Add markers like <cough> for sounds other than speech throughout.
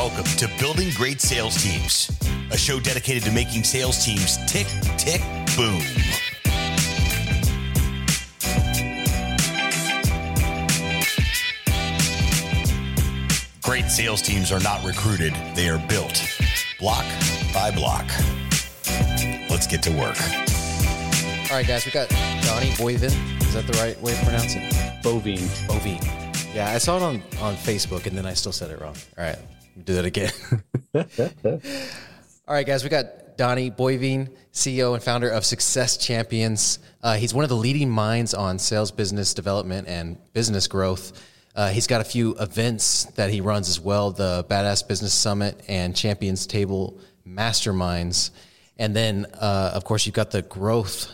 Welcome to Building Great Sales Teams, a show dedicated to making sales teams tick, tick, boom. Great sales teams are not recruited, they are built block by block. Let's get to work. All right, guys, we got Donnie Boivin. Is that the right way to pronounce it? Bovine. Bovine. Yeah, I saw it on, on Facebook and then I still said it wrong. All right, do that again. <laughs> All right, guys, we got Donnie Boivin, CEO and founder of Success Champions. Uh, he's one of the leading minds on sales business development and business growth. Uh, he's got a few events that he runs as well the Badass Business Summit and Champions Table Masterminds. And then, uh, of course, you've got the Growth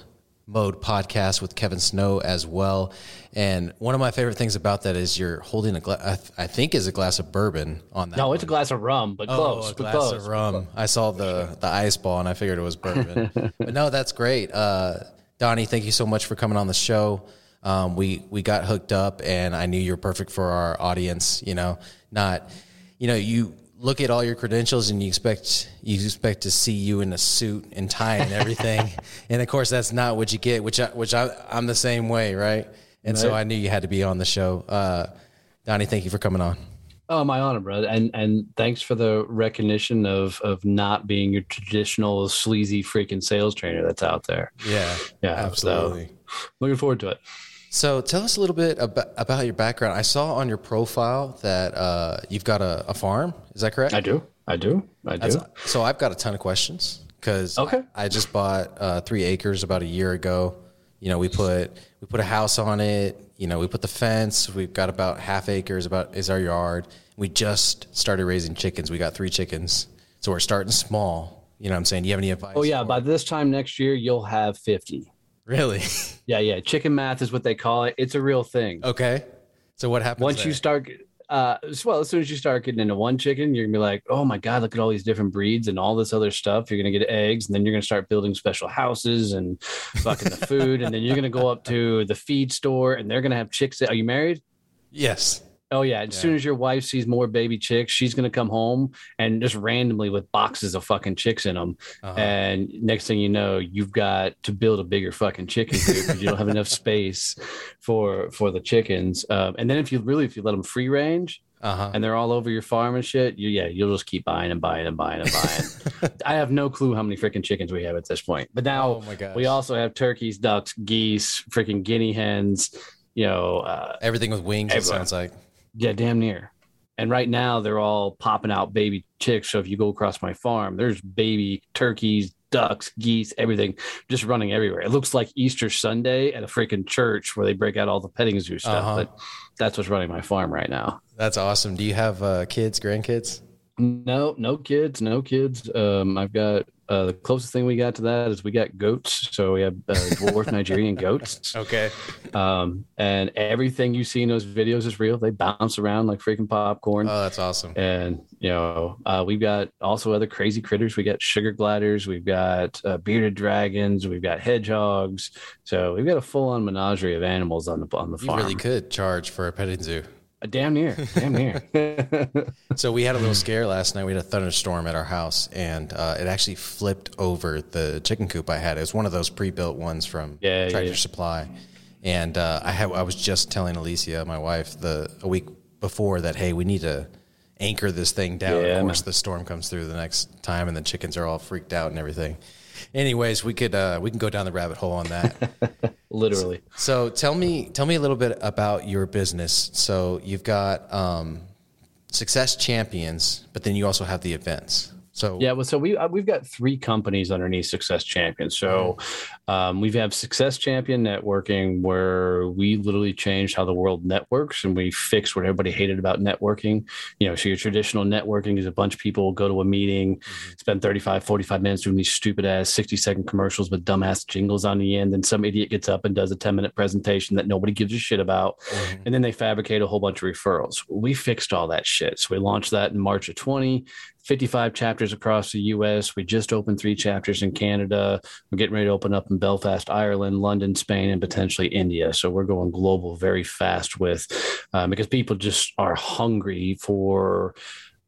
Mode podcast with Kevin Snow as well. And one of my favorite things about that is you're holding a glass, I, th- I think is a glass of bourbon on that. No, one. it's a glass of rum, but close. Oh, a but glass close. of rum. I saw the the ice ball and I figured it was bourbon. <laughs> but no, that's great. Uh, Donnie, thank you so much for coming on the show. Um, we we got hooked up, and I knew you're perfect for our audience. You know, not you know you look at all your credentials and you expect you expect to see you in a suit and tie and everything, <laughs> and of course that's not what you get. Which I, which I I'm the same way, right? And so I knew you had to be on the show. Uh, Donnie, thank you for coming on. Oh, my honor, brother. And and thanks for the recognition of of not being your traditional sleazy freaking sales trainer that's out there. Yeah, Yeah, absolutely. So looking forward to it. So tell us a little bit about, about your background. I saw on your profile that uh, you've got a, a farm. Is that correct? I do. I do. I do. That's- so I've got a ton of questions because Okay. I, I just bought uh, three acres about a year ago. You know, we put we put a house on it. You know, we put the fence. We've got about half acres. About is our yard. We just started raising chickens. We got three chickens, so we're starting small. You know, what I'm saying. Do you have any advice? oh yeah, by this time next year you'll have 50. Really? <laughs> Yeah, yeah. Chicken math is what they call it. It's a real thing. okay. So what happens Once you start uh well as soon as you start getting into one chicken you're gonna be like oh my god look at all these different breeds and all this other stuff you're gonna get eggs and then you're gonna start building special houses and fucking the food and then you're gonna go up to the feed store and they're gonna have chicks are you married yes. Oh yeah as soon as your wife sees more baby chicks she's gonna come home and just randomly with boxes of fucking chicks in them Uh-huh. and next thing you know you've got to build a bigger fucking chicken coop because you don't have enough <laughs> space for for the chickens um, and then if you really if you let them free range Uh-huh. and they're all over your farm and shit, you yeah, you'll just keep buying and buying and buying and buying. <laughs> I have no clue how many freaking chickens we have at this point. But now Oh we also have turkeys, ducks, geese, freaking guinea hens, you know, uh, Everything with wings, it sounds like. Yeah, damn near. And right now they're all popping out baby chicks. So if you go across my farm, there's baby turkeys, ducks, geese, everything just running everywhere. It looks like Easter Sunday at a freaking church where they break out all the petting zoo stuff. Uh-huh. But that's what's running my farm right now. That's awesome. Do you have uh, kids, grandkids? No, no kids, no kids. Um, I've got uh, the closest thing we got to that is we got goats. So we have uh, dwarf Nigerian <laughs> goats. Okay. Um, and everything you see in those videos is real. They bounce around like freaking popcorn. Oh, that's awesome. and you know, uh, we've got also other crazy critters. We got sugar gliders, we've got uh, bearded dragons, we've got hedgehogs. So we've got a full-on menagerie of animals on the on the You farm. really could charge for a petting zoo. Uh, damn near, damn near. <laughs> <laughs> So we had a little scare last night. We had a thunderstorm at our house, and uh, it actually flipped over the chicken coop I had. It was one of those pre-built ones from Yeah, Tractor yeah. Supply, and uh, I have I was just telling Alicia, my wife, the a week before that, hey, we need to anchor this thing down. Yeah, of course, man. the storm comes through the next time, and the chickens are all freaked out and everything. Anyways, we could uh, we can go down the rabbit hole on that. <laughs> Literally. So tell me, tell me a little bit about your business. So you've got um, Success Champions, but then you also have the events. So Yeah, well, so we uh, we've got three companies underneath Success Champion. So um, we have Success Champion Networking, where we literally changed how the world networks, and we fixed what everybody hated about networking. You know, so your traditional networking is a bunch of people go to a meeting, spend 35, 45 minutes doing these stupid ass 60 second commercials with dumbass jingles on the end, and some idiot gets up and does a 10 minute presentation that nobody gives a shit about and then they fabricate a whole bunch of referrals. We fixed all that shit. So we launched that in March of 20, 55 chapters across the US. We just opened three chapters in Canada. We're getting ready to open up in Belfast, Ireland, London, Spain, and potentially India. So we're going global very fast with, um, because people just are hungry for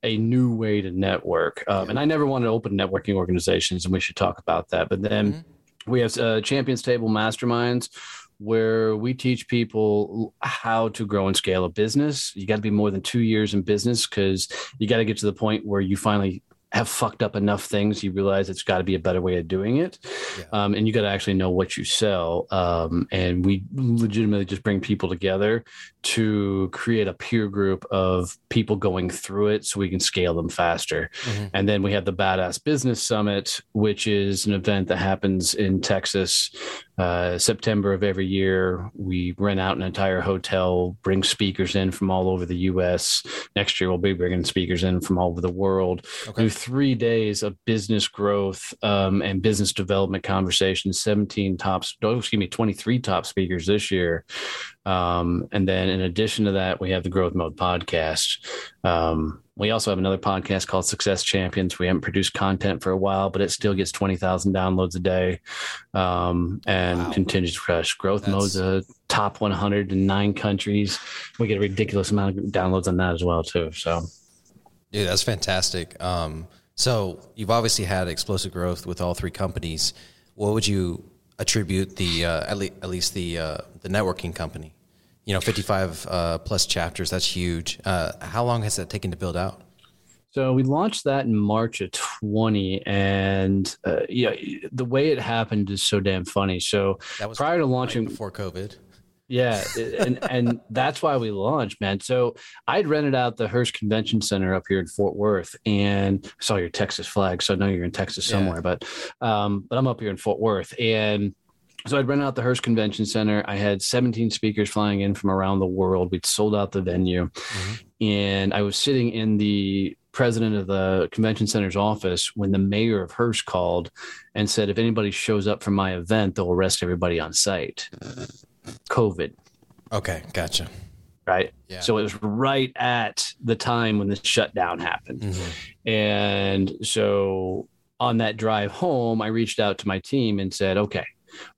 a new way to network. Um, and I never wanted to open networking organizations, and we should talk about that. But then mm-hmm. we have uh, Champions Table Masterminds, where we teach people how to grow and scale a business. You got to be more than two years in business because you got to get to the point where you finally have fucked up enough things, you realize it's got to be a better way of doing it. Yeah. Um, and you got to actually know what you sell. Um, and we legitimately just bring people together to create a peer group of people going through it so we can scale them faster. Mm-hmm. And then we have the Badass Business Summit, which is an event that happens in Texas uh, September of every year. We rent out an entire hotel, bring speakers in from all over the US. Next year, we'll be bringing speakers in from all over the world. Okay. Do three days of business growth um, and business development conversations, 17 top, oh, excuse me, 23 top speakers this year. Um, and then in addition to that, we have the Growth Mode podcast. Um, we also have another podcast called Success Champions. We haven't produced content for a while, but it still gets 20,000 downloads a day um, and wow. continues to crush. Growth That's... Mode's a top 100 in nine countries. We get a ridiculous amount of downloads on that as well, too. So, yeah, that's fantastic. Um, so, you've obviously had explosive growth with all three companies. What would you attribute the uh, at, le- at least the uh, the networking company you know, 55 uh, plus chapters. That's huge. Uh, how long has that taken to build out? So we launched that in March of 20, and uh, yeah, the way it happened is so damn funny. So prior to launching right before COVID, yeah, and and that's why we launched, man. So I'd rented out the Hurst Convention Center up here in Fort Worth, and I saw your Texas flag, so I know you're in Texas somewhere. Yeah. But um, but I'm up here in Fort Worth, and so I'd rent out the Hurst Convention Center. I had 17 speakers flying in from around the world. We'd sold out the venue. Mm-hmm. And I was sitting in the president of the convention center's office when the mayor of Hurst called and said, if anybody shows up for my event, they'll arrest everybody on site. COVID. Okay, gotcha. Right. Yeah. So it was right at the time when the shutdown happened. Mm-hmm. And so on that drive home, I reached out to my team and said, okay,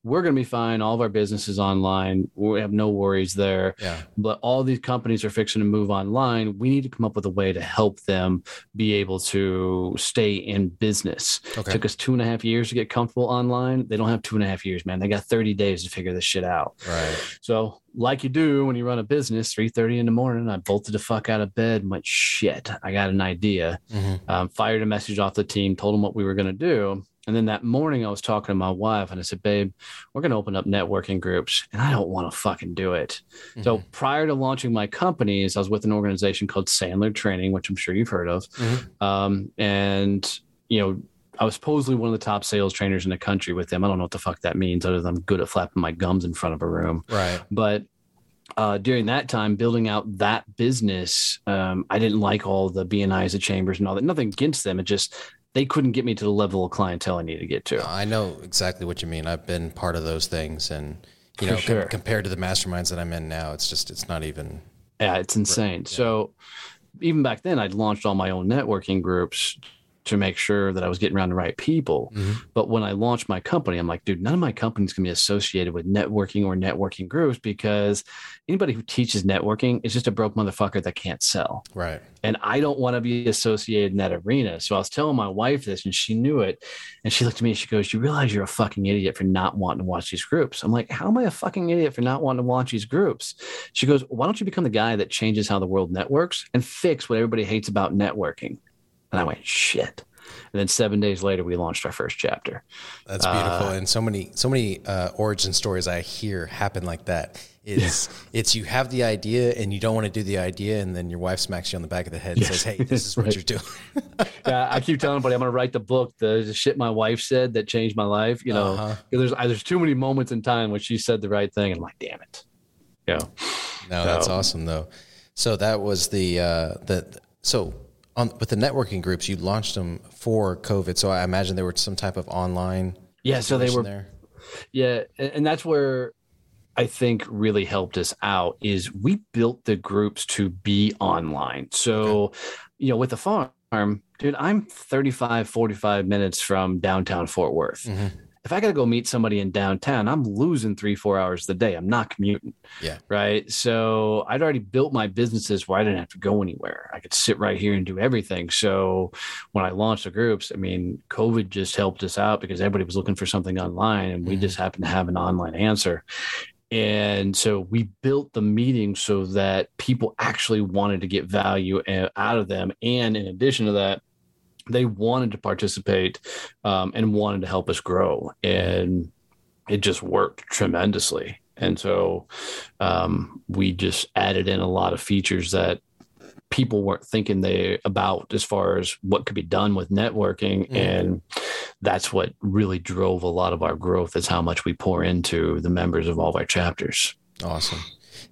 we're going to be fine. All of our businesses online. We have no worries there. Yeah. But all these companies are fixing to move online. We need to come up with a way to help them be able to stay in business. Okay. It took us two and a half years to get comfortable online. They don't have two and a half years, man. They got 30 days to figure this shit out. Right. So like you do when you run a business 3.30 in the morning i bolted the fuck out of bed and went shit i got an idea mm-hmm. um, fired a message off the team told them what we were going to do and then that morning, I was talking to my wife and I said, Babe, we're going to open up networking groups and I don't want to fucking do it. Mm-hmm. So prior to launching my companies, I was with an organization called Sandler Training, which I'm sure you've heard of. Mm-hmm. Um, and, you know, I was supposedly one of the top sales trainers in the country with them. I don't know what the fuck that means, other than I'm good at flapping my gums in front of a room. Right. But uh, during that time, building out that business, um, I didn't like all the BNIs, the chambers, and all that. Nothing against them. It just they couldn't get me to the level of clientele I need to get to. Uh, I know exactly what you mean. I've been part of those things, and you know, sure. com- compared to the masterminds that I'm in now, it's just it's not even. Yeah, it's insane. Yeah. So even back then, I'd launched all my own networking groups to make sure that I was getting around the right people. Mm-hmm. But when I launched my company, I'm like, dude, none of my companies can be associated with networking or networking groups because anybody who teaches networking is just a broke motherfucker that can't sell. Right. And I don't want to be associated in that arena. So I was telling my wife this and she knew it. And she looked at me and she goes, You realize you're a fucking idiot for not wanting to watch these groups. I'm like, How am I a fucking idiot for not wanting to watch these groups? She goes, Why don't you become the guy that changes how the world networks and fix what everybody hates about networking? And I went, shit. And then seven days later, we launched our first chapter. That's beautiful. Uh, and so many, so many uh, origin stories I hear happen like that. Is yeah. it's you have the idea and you don't want to do the idea, and then your wife smacks you on the back of the head and yes. says, "Hey, this is <laughs> what you're doing." <laughs> yeah, I keep telling everybody I'm going to write the book, the, the, shit my wife said that changed my life. You know, uh-huh. there's there's too many moments in time when she said the right thing, and I'm like, damn it. Yeah. No, so, that's awesome though. So that was the uh, the so on with the networking groups, you launched them for COVID. So I imagine there were some type of online. Yeah, so they were there. Yeah, and that's where I think really helped us out is we built the groups to be online. So, okay. you know, with the farm, dude, I'm 35, 45 minutes from downtown Fort Worth. Mm-hmm. If I got to go meet somebody in downtown, I'm losing three, four hours a day. I'm not commuting. Yeah. Right. So I'd already built my businesses where I didn't have to go anywhere. I could sit right here and do everything. So when I launched the groups, I mean, COVID just helped us out because everybody was looking for something online and we Mhm. just happened to have an online answer. And so we built the meeting so that people actually wanted to get value out of them. And in addition to that, they wanted to participate um, and wanted to help us grow. And it just worked tremendously. And so um, we just added in a lot of features that people weren't thinking they about as far as what could be done with networking Mhm. and that's what really drove a lot of our growth is how much we pour into the members of all of our chapters Awesome.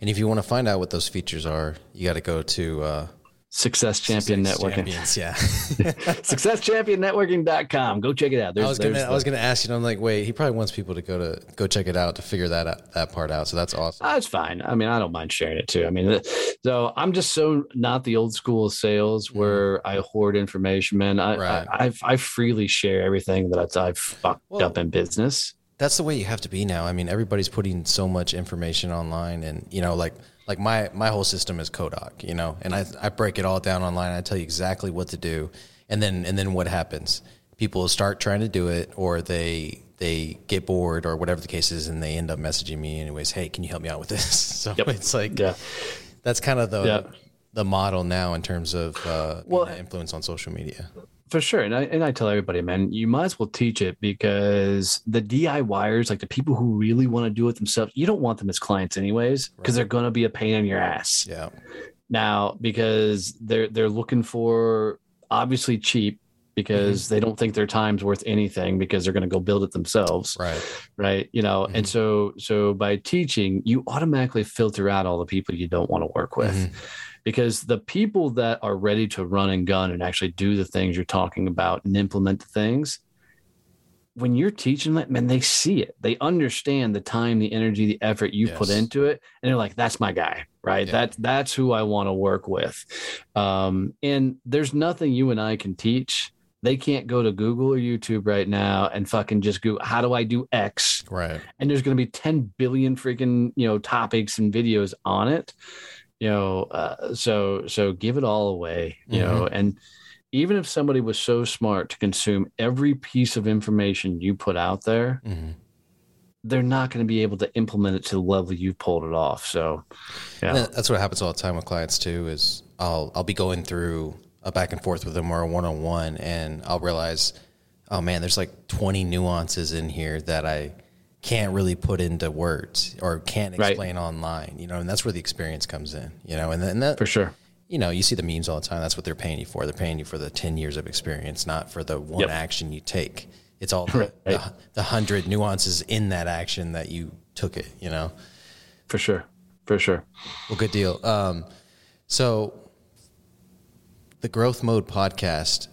And if you want to find out what those features are, you got to go to uh, success champion Success networking Champions, yeah. <laughs> successchampionnetworking.com go check it out I was gonna, there's I was gonna ask you. and I'm like, wait, he probably wants people to go to go check it out to figure that out, that part out. So that's awesome. That's fine. I mean, I don't mind sharing it too. I mean, so I'm just so not the old school sales where I hoard information, man. I, Mm-hmm. Right. I, I, I freely share everything that I've fucked Well- up in business. That's the way you have to be now. I mean, everybody's putting so much information online, and you know, like like my my whole system is Kodak, you know, and I I break it all down online. I tell you exactly what to do, and then and then what happens? People start trying to do it, or they they get bored, or whatever the case is, and they end up messaging me anyways. Hey, can you help me out with this? <laughs> So Yep. it's like Yeah. that's kind of the Yeah. the model now in terms of uh, Well- well, influence on social media. For sure. And I, and I tell everybody, man, you might as well teach it because the DIYers, like the people who really want to do it themselves, you don't want them as clients anyways, because they're going to be a pain in your ass. Yeah, now because they're they're looking for obviously cheap because they don't think their time's worth anything because they're going to go build it themselves right. right you know and so so by teaching you automatically filter out all the people you don't want to work with Mhm. Because the people that are ready to run and gun and actually do the things you're talking about and implement the things when you're teaching them man they see it. They understand the time the energy the effort you put into it and they're like that's my guy right? Yeah. that that's who i want to work with. Um, and there's nothing you and i can teach. They can't go to google or youtube right now and fucking just go how do i do x? Right. and there's going to be 10 billion freaking you know topics and videos on it you know uh, so so give it all away you know and even if somebody was so smart to consume every piece of information you put out there hmm they're not going to be able to implement it to the level you've pulled it off so yeah And that's what happens all the time with clients too. Is I'll I'll be going through a back and forth with them or a one on one, and I'll realize, oh man, there's like 20 nuances in here that I can't really put into words or can't Right. explain online. You know, and that's where the experience comes in. You know, and then that for sure you know you see the memes all the time. That's what they're paying you for. They're paying you for the 10 years of experience, not for the one Yep. action you take. It's all <laughs> the, Right. the the hundred nuances in that action that you took it. You know. for sure for sure Well, good deal. Um, so, the Growth Mode podcast,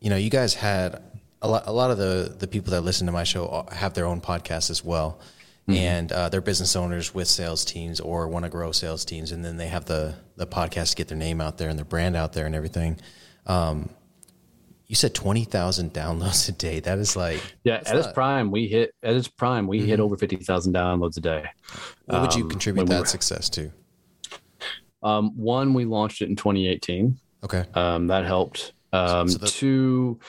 you know, you guys had a lot, a lot of the, the people that listen to my show have their own podcasts as well. And uh, they're business owners with sales teams or want to grow sales teams. And then they have the, the podcast to get their name out there and their brand out there and everything. Um, you said 20,000 downloads <laughs> a day. That is like, yeah at its prime we hit at its prime we hit over 50000 downloads a day what would you Um, contribute when we that were- success to? um, one we launched it in 2018 Okay. um, that helped um, so the- two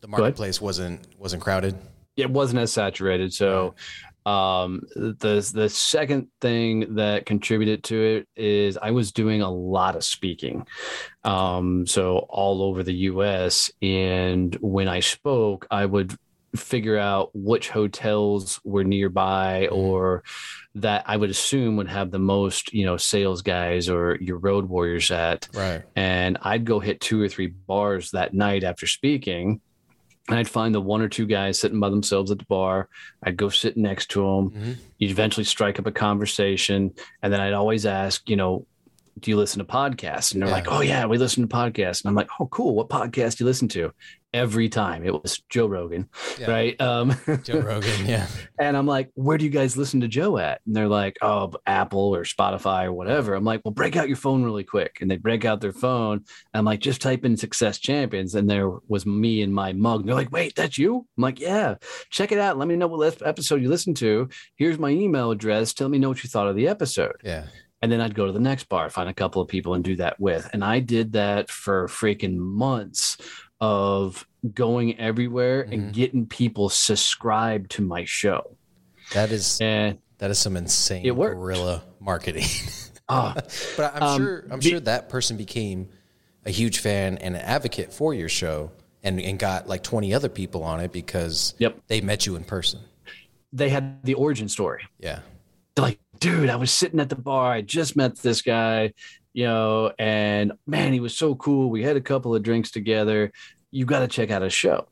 The marketplace wasn't, wasn't crowded. it wasn't as saturated. So um the the second thing that contributed to it is I was doing a lot of speaking. Um so all over the US and when I spoke I would figure out which hotels were nearby or that I would assume would have the most, you know, sales guys or your road warriors at Right. and I'd go hit two or three bars that night after speaking. And I'd find the one or two guys sitting by themselves at the bar. I'd go sit next to them. Mhm. You'd eventually strike up a conversation. And then I'd always ask, you know, do you listen to podcasts? And they're Yeah. like, oh, yeah, we listen to podcasts. And I'm like, oh, cool. What podcast do you listen to? Every time it was Joe Rogan, yeah. right? Um, <laughs> Joe Rogan, yeah. And I'm like, where do you guys listen to Joe at? And they're like, oh, Apple or Spotify or whatever. I'm like, well, break out your phone really quick. And they break out their phone. I'm like, just type in Success Champions. And there was me and my mug. And they're like, wait, that's you? I'm like, yeah, check it out. Let me know what episode you listened to. Here's my email address. Tell me know what you thought of the episode. Yeah. And then I'd go to the next bar, find a couple of people and do that with. And I did that for freaking months of going everywhere mm-hmm. and getting people subscribed to my show. That is and that is some insane it guerrilla marketing. oh, <laughs> but I'm um, sure I'm the, sure that person became a huge fan and an advocate for your show and, and got like 20 other people on it because yep. they met you in person. They had the origin story. Yeah. They're like, dude, I was sitting at the bar. I just met this guy you know, and man, he was so cool. We had a couple of drinks together. You got to check out his show.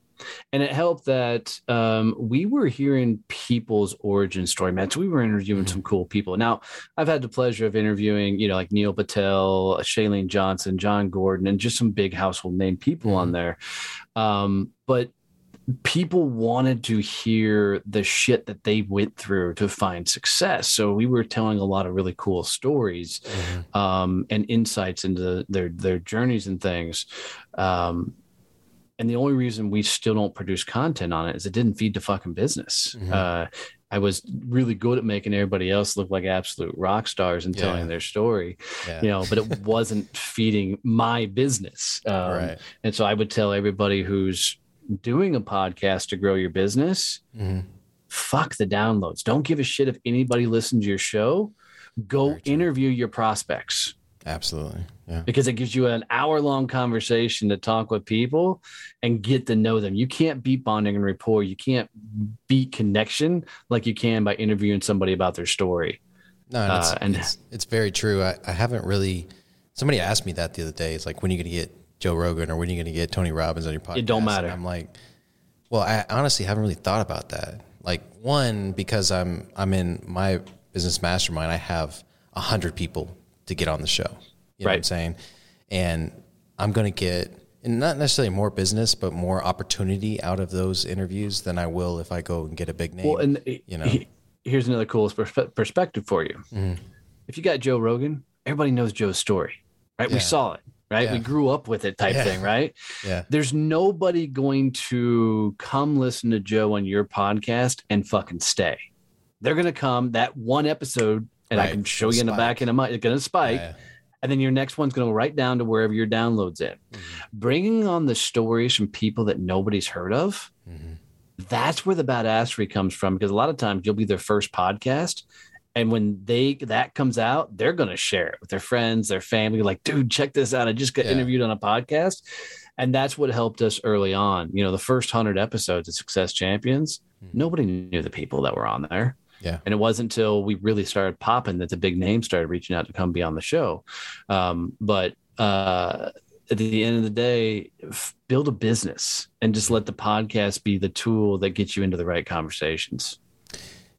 And it helped that um, we were hearing people's origin story, man. So we were interviewing mm-hmm. some cool people. Now, I've had the pleasure of interviewing, you know, like Neil Patel, Chalene Johnson, Jon Gordon, and just some big household name people mm-hmm. on there. Um, but people wanted to hear the shit that they went through to find success. So we were telling a lot of really cool stories mm-hmm. um, and insights into their their journeys and things. Um, and the only reason we still don't produce content on it is it didn't feed the fucking business. Mm-hmm. Uh, I was really good at making everybody else look like absolute rock stars and yeah. telling their story, yeah. you know, but it <laughs> wasn't feeding my business. Um, right. And so I would tell everybody who's doing a podcast to grow your business, mm-hmm. fuck the downloads. Don't give a shit if anybody listens to your show. Go interview your prospects. Absolutely. Yeah. Because it gives you an hour long conversation to talk with people and get to know them. You can't beat bonding and rapport. You can't beat connection like you can by interviewing somebody about their story. No, and, it's, uh, and it's, it's, very true. I, I haven't really, somebody asked me that the other day. It's like, when are you going to get Joe Rogan or when are you going to get Tony Robbins on your podcast? It don't matter. And I'm like, well, I honestly haven't really thought about that. Like one, because I'm, I'm in my business mastermind, I have a hundred people to get on the show. You know right. what I'm saying? And I'm going to get, and not necessarily more business, but more opportunity out of those interviews than I will if I go and get a big name. Well, and you know, he, here's another cool perspective for you. Mm-hmm. If you got Joe Rogan, everybody knows Joe's story, right? Yeah. We saw it, right? Yeah. We grew up with it type yeah. thing, right? Yeah. There's nobody going to come listen to Joe on your podcast and fucking stay. They're going to come that one episode and right. I can show you in the back end of my, it's going to spike. Yeah. And then your next one's going to go right down to wherever your downloads in. Mm-hmm. Bringing on the stories from people that nobody's heard of, mm-hmm. that's where the badassery comes from. Because a lot of times you'll be their first podcast. And when they that comes out, they're going to share it with their friends, their family. Like, dude, check this out! I just got yeah. interviewed on a podcast, and that's what helped us early on. You know, the first hundred episodes of Success Champions, mm-hmm. nobody knew the people that were on there. Yeah. And it wasn't until we really started popping that the big names started reaching out to come be on the show. Um, but uh, at the end of the day, f- build a business and just let the podcast be the tool that gets you into the right conversations.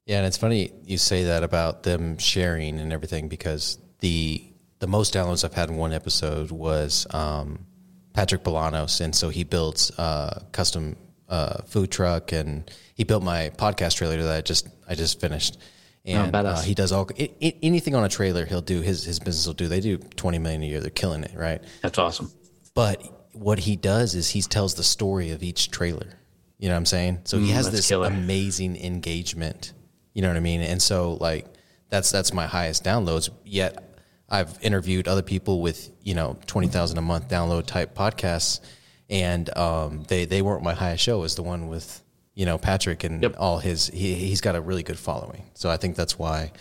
Yeah, and it's funny you say that about them sharing and everything because the the most downloads I've had in one episode was um, Patrick Bolanos, and so he builds uh, custom uh, food truck, and he built my podcast trailer that I just I just finished. Oh, and oh, uh, he does all it, it, anything on a trailer. He'll do his his business will do. They do twenty million a year. They're killing it, right? That's awesome. But what he does is he tells the story of each trailer. You know what I'm saying? So he mm, has this killer. amazing engagement. You know what I mean? And so like that's that's my highest downloads. Yet I've interviewed other people with you know twenty thousand a month download type podcasts and um, they they weren't my highest show. Is the one with you know Patrick and yep. all his. He he's got a really good following, so I think that's why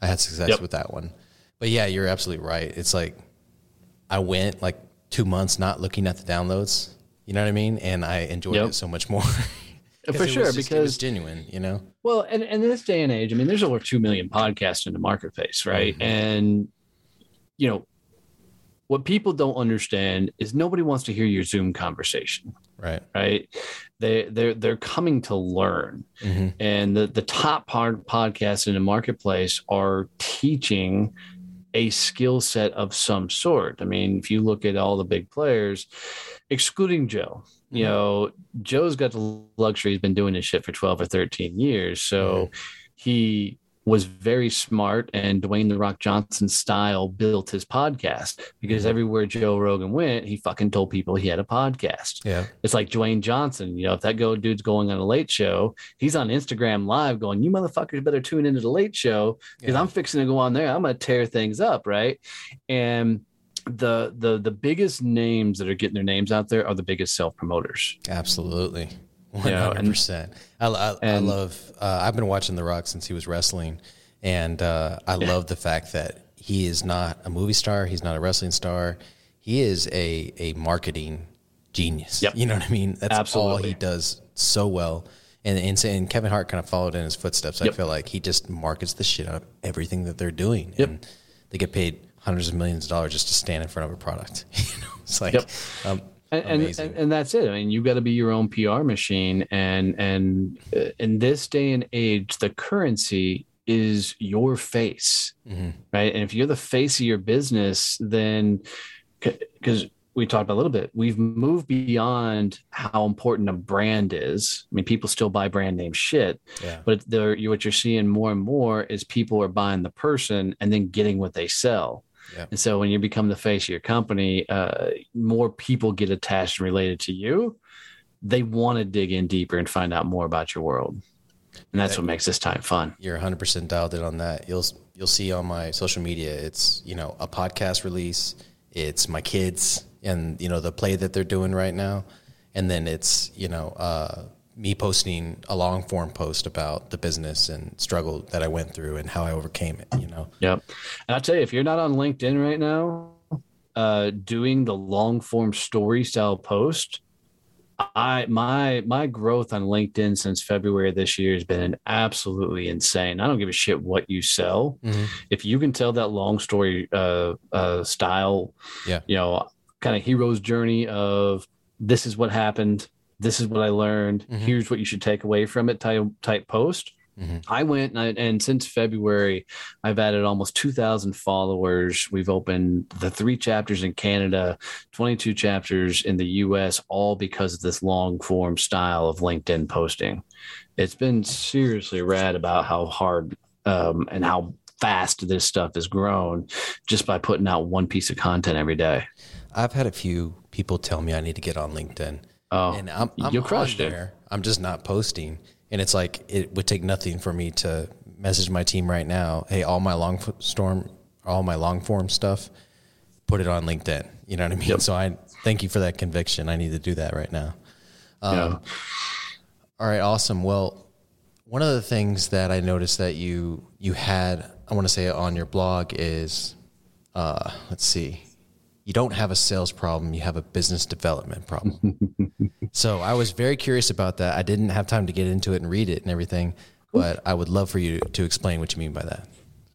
I had success yep. with that one. But yeah, you're absolutely right. It's like I went like two months not looking at the downloads. You know what I mean? And I enjoyed yep. it so much more. <laughs> For sure, just, because genuine, you know. Well, and, and in this day and age, I mean, there's over two million podcasts in the marketplace, right? Mm-hmm. And you know, what people don't understand is nobody wants to hear your Zoom conversation. Right. Right. They they're they're coming to learn. Mm-hmm. And the, the top part podcasts in the marketplace are teaching a skill set of some sort. I mean, if you look at all the big players, excluding Joe, you uh-huh. know, Joe's got the luxury. He's been doing this shit for 12 or 13 years. So mm-hmm. he was very smart and Dwayne the Rock Johnson style built his podcast because mm-hmm. everywhere Joe Rogan went, he fucking told people he had a podcast. Yeah. It's like Dwayne Johnson, you know, if that go dude's going on a late show, he's on Instagram live going, You motherfuckers better tune into the late show because Yeah. I'm fixing to go on there. I'm gonna tear things up, right? And the the the biggest names that are getting their names out there are the biggest self promoters. Absolutely. Hundred and- percent. I, I, I love. Uh, I've been watching The Rock since he was wrestling, and uh, I love the fact that he is not a movie star. He's not a wrestling star. He is a a marketing genius. Yep. You know what I mean? That's all Absolutely. he does so well. And and, and Kevin Hart kind of followed in his footsteps. I feel like he just markets the shit out of everything that they're doing, Yep. and they get paid hundreds of millions of dollars just to stand in front of a product. <laughs> you know, it's like Yep. um, and, and, and that's it. I mean, you've got to be your own PR machine, and and uh, in this day and age, the currency is your face, Mhm. right? And if you're the face of your business, then because we talked about a little bit, we've moved beyond how important a brand is. I mean, people still buy brand name shit, yeah. but what you're seeing more and more is people are buying the person and then getting what they sell. Yeah. And so when you become the face of your company, uh, more people get attached and related to you. They want to dig in deeper and find out more about your world. And that's what makes this time fun. You're 100% dialed in on that. You'll you'll see on my social media it's, you know, a podcast release, it's my kids and, you know, the play that they're doing right now, and then it's, you know, uh, me posting a long form post about the business and struggle that I went through and how I overcame it, you know. Yep. And I'll tell you, if you're not on LinkedIn right now, uh, doing the long form story style post, I my my growth on LinkedIn since February of this year has been absolutely insane. I don't give a shit what you sell. Mhm. If you can tell that long story uh, uh, style, Yeah. you know, kind of hero's journey of this is what happened, this is what I learned, Mhm. here's what you should take away from it type type post. Mhm. I went and, I, and since February, I've added almost 2,000 followers. We've opened the three chapters in Canada, 22 chapters in the US, all because of this long form style of LinkedIn posting. It's been seriously rad about how hard um, and how fast this stuff has grown just by putting out one piece of content every day. I've had a few people tell me I need to get on LinkedIn. Oh, and I'm, I'm you crushed it. there. I'm just not posting. And it's like it would take nothing for me to message my team right now. Hey, all my long storm, all my long form stuff, put it on LinkedIn. You know what I mean? Yep. So I thank you for that conviction. I need to do that right now. Yeah. All right, awesome. Well, one of the things that I noticed that you you had, I want to say on your blog is, uh, let's see, you don't have a sales problem, you have a business development problem. <laughs> so I was very curious about that. I didn't have time to get into it and read it and everything, but I would love for you to explain what you mean by that.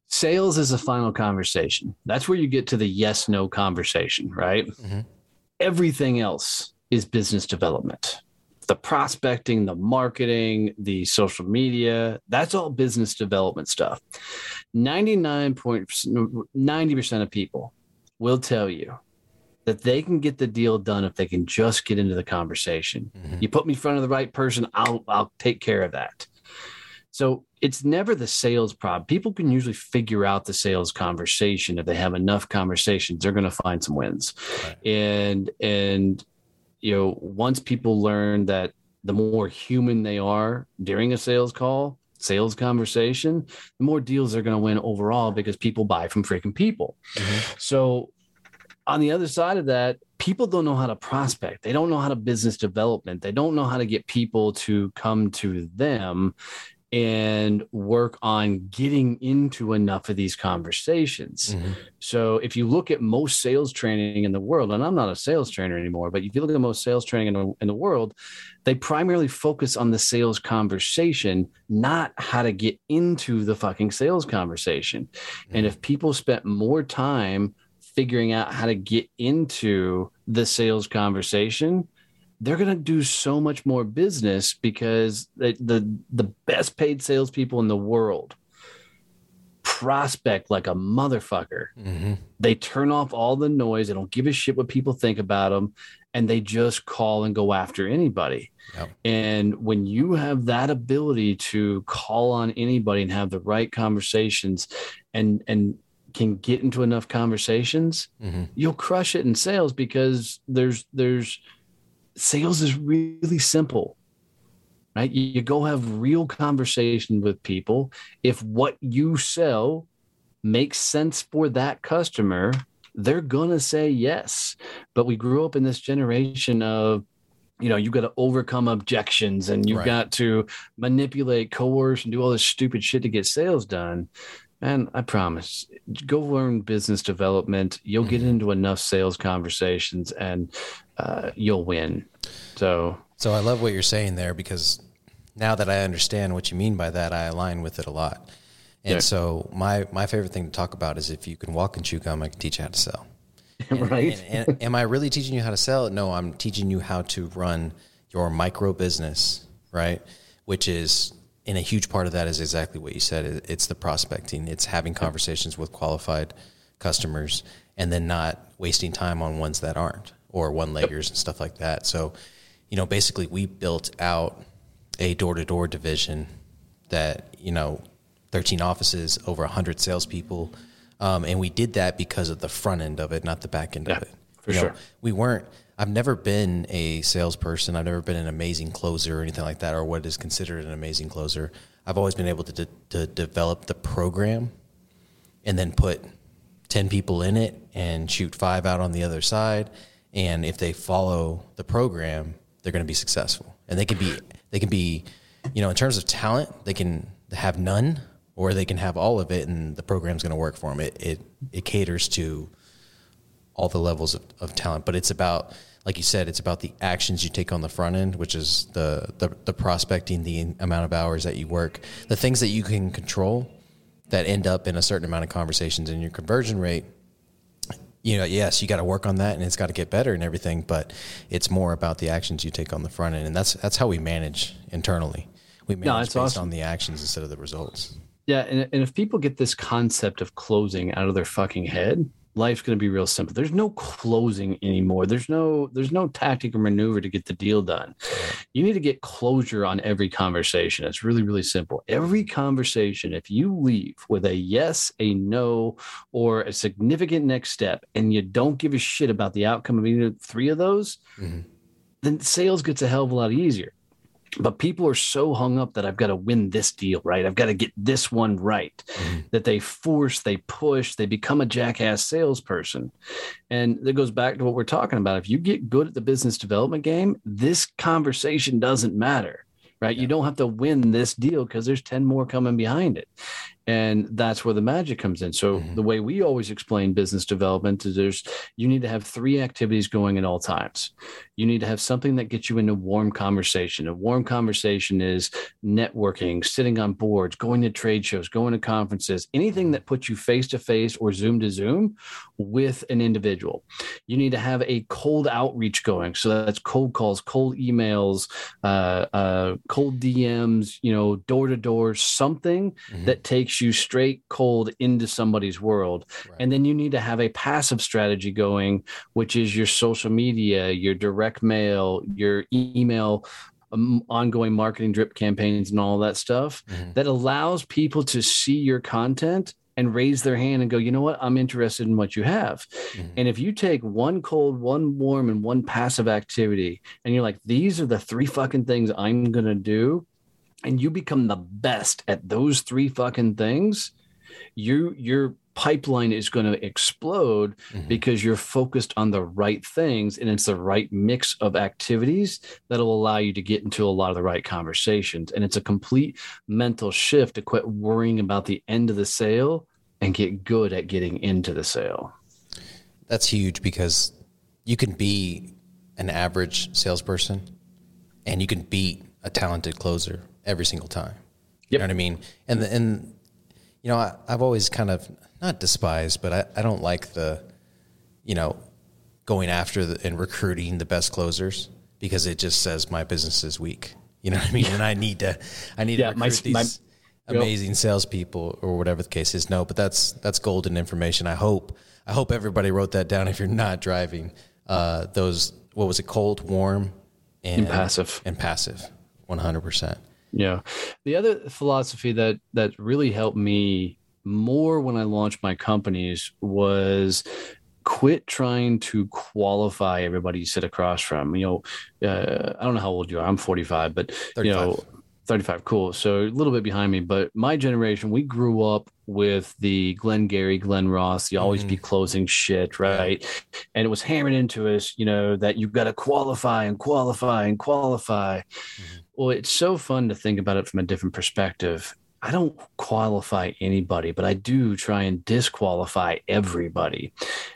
sales is a final conversation. That's where you get to the yes no conversation, right? Mhm. Everything else is business development. The prospecting, the marketing, the social media, that's all business development stuff. 99.90% of people will tell you that they can get the deal done if they can just get into the conversation. Mhm. You put me in front of the right person, I'll I'll take care of that. So it's never the sales problem. People can usually figure out the sales conversation if they have enough conversations. They're going to find some wins, Right. and and you know once people learn that the more human they are during a sales call, sales conversation, the more deals they're going to win overall because people buy from freaking people. Mm-hmm. So on the other side of that, people don't know how to prospect. They don't know how to business development. They don't know how to get people to come to them and work on getting into enough of these conversations. Mhm. So if you look at most sales training in the world, and I'm not a sales trainer anymore, but if you look at most sales training in the, in the world, they primarily focus on the sales conversation, not how to get into the fucking sales conversation. And if people spent more time figuring out how to get into the sales conversation, they're going to do so much more business because the, the the best paid salespeople in the world prospect like a motherfucker. Mm-hmm. They turn off all the noise. They don't give a shit what people think about them. And they just call and go after anybody. Yep. And when you have that ability to call on anybody and have the right conversations and, and, can get into enough conversations, mm-hmm. you'll crush it in sales because there's there's sales is really simple right? You, you go have real conversation with people. If what you sell makes sense for that customer, they're going to say yes. But we grew up in this generation of, you know, you've got to overcome objections and you've right. got to manipulate, coerce, and do all this stupid shit to get sales done. And I promise, go learn business development. You'll mm-hmm. get into enough sales conversations and uh, you'll win. So, so I love what you're saying there because now that I understand what you mean by that, I align with it a lot. And yeah. so my my favorite thing to talk about is if you can walk and chew gum, I can teach you how to sell. <laughs> And, right? And, and, am I really teaching you how to sell? No, I'm teaching you how to run your micro business, right? Which is, in a huge part of that is exactly what you said. It's the prospecting. It's having conversations with qualified customers, and then not wasting time on ones that aren't or one leggers and stuff like that. So, you know, basically, we built out a door to door division that, you know, 13 offices, over 100 salespeople. Um, and we did that because of the front end of it, not the back end yeah, of it. For you sure. Know, we weren't, I've never been a salesperson. I've never been an amazing closer or anything like that, or what is considered an amazing closer. I've always been able to, de- to develop the program and then put 10 people in it and shoot five out on the other side. And if they follow the program, they're going to be successful. And they can be they can be, you know, in terms of talent, they can have none or they can have all of it and the program's going to work for them. It, it, it caters to all the levels of, of talent, but it's about, like you said, it's about the actions you take on the front end, which is the, the, the prospecting, the amount of hours that you work, the things that you can control that end up in a certain amount of conversations and your conversion rate you know, yes, you got to work on that and it's got to get better and everything, but it's more about the actions you take on the front end. And that's, that's how we manage internally. We manage no, based awesome. on the actions instead of the results. Yeah. And, and if people get this concept of closing out of their fucking head, life's going to be real simple. There's no closing anymore. There's no there's no tactic or maneuver to get the deal done. You need to get closure on every conversation. It's really really simple. Every conversation if you leave with a yes, a no or a significant next step and you don't give a shit about the outcome of either three of those, mm-hmm. then sales gets a hell of a lot easier but people are so hung up that I've got to win this deal, right? I've got to get this one right. Mm-hmm. That they force, they push, they become a jackass salesperson. And that goes back to what we're talking about. If you get good at the business development game, this conversation doesn't matter, right? Yeah. You don't have to win this deal because there's 10 more coming behind it and that's where the magic comes in so mm-hmm. the way we always explain business development is there's you need to have three activities going at all times you need to have something that gets you into warm conversation a warm conversation is networking sitting on boards going to trade shows going to conferences anything that puts you face to face or zoom to zoom with an individual you need to have a cold outreach going so that's cold calls cold emails uh, uh, cold dms you know door to door something mm-hmm. that takes you straight cold into somebody's world. Right. And then you need to have a passive strategy going, which is your social media, your direct mail, your email um, ongoing marketing drip campaigns and all that stuff mm-hmm. that allows people to see your content and raise their hand and go, you know what, I'm interested in what you have. Mm-hmm. And if you take one cold, one warm, and one passive activity, and you're like, these are the three fucking things I'm going to do, and you become the best at those three fucking things, you your pipeline is going to explode mm-hmm. because you're focused on the right things and it's the right mix of activities that'll allow you to get into a lot of the right conversations and it's a complete mental shift to quit worrying about the end of the sale and get good at getting into the sale that's huge because you can be an average salesperson and you can beat a talented closer every single time. Yep. You know what I mean? And the, and you know, I, have always kind of not despised, but I, I don't like the, you know, going after the, and recruiting the best closers because it just says my business is weak. You know what I mean? And I need to, I need yeah, to recruit my, these. amazing yep. salespeople or whatever the case is. No, but that's that's golden information. I hope I hope everybody wrote that down. If you're not driving, uh, those what was it? Cold, warm, and, and passive, and passive, one hundred percent. Yeah. The other philosophy that that really helped me more when I launched my companies was quit trying to qualify everybody you sit across from. You know, uh, I don't know how old you are. I'm 45, but 35. you know, 35. Cool. So a little bit behind me, but my generation, we grew up with the Glengarry, Glen Ross, the always mm-hmm. be closing shit, right? And it was hammered into us, you know, that you've got to qualify and qualify and qualify. Mm-hmm. Well, it's so fun to think about it from a different perspective. I don't qualify anybody, but I do try and disqualify everybody.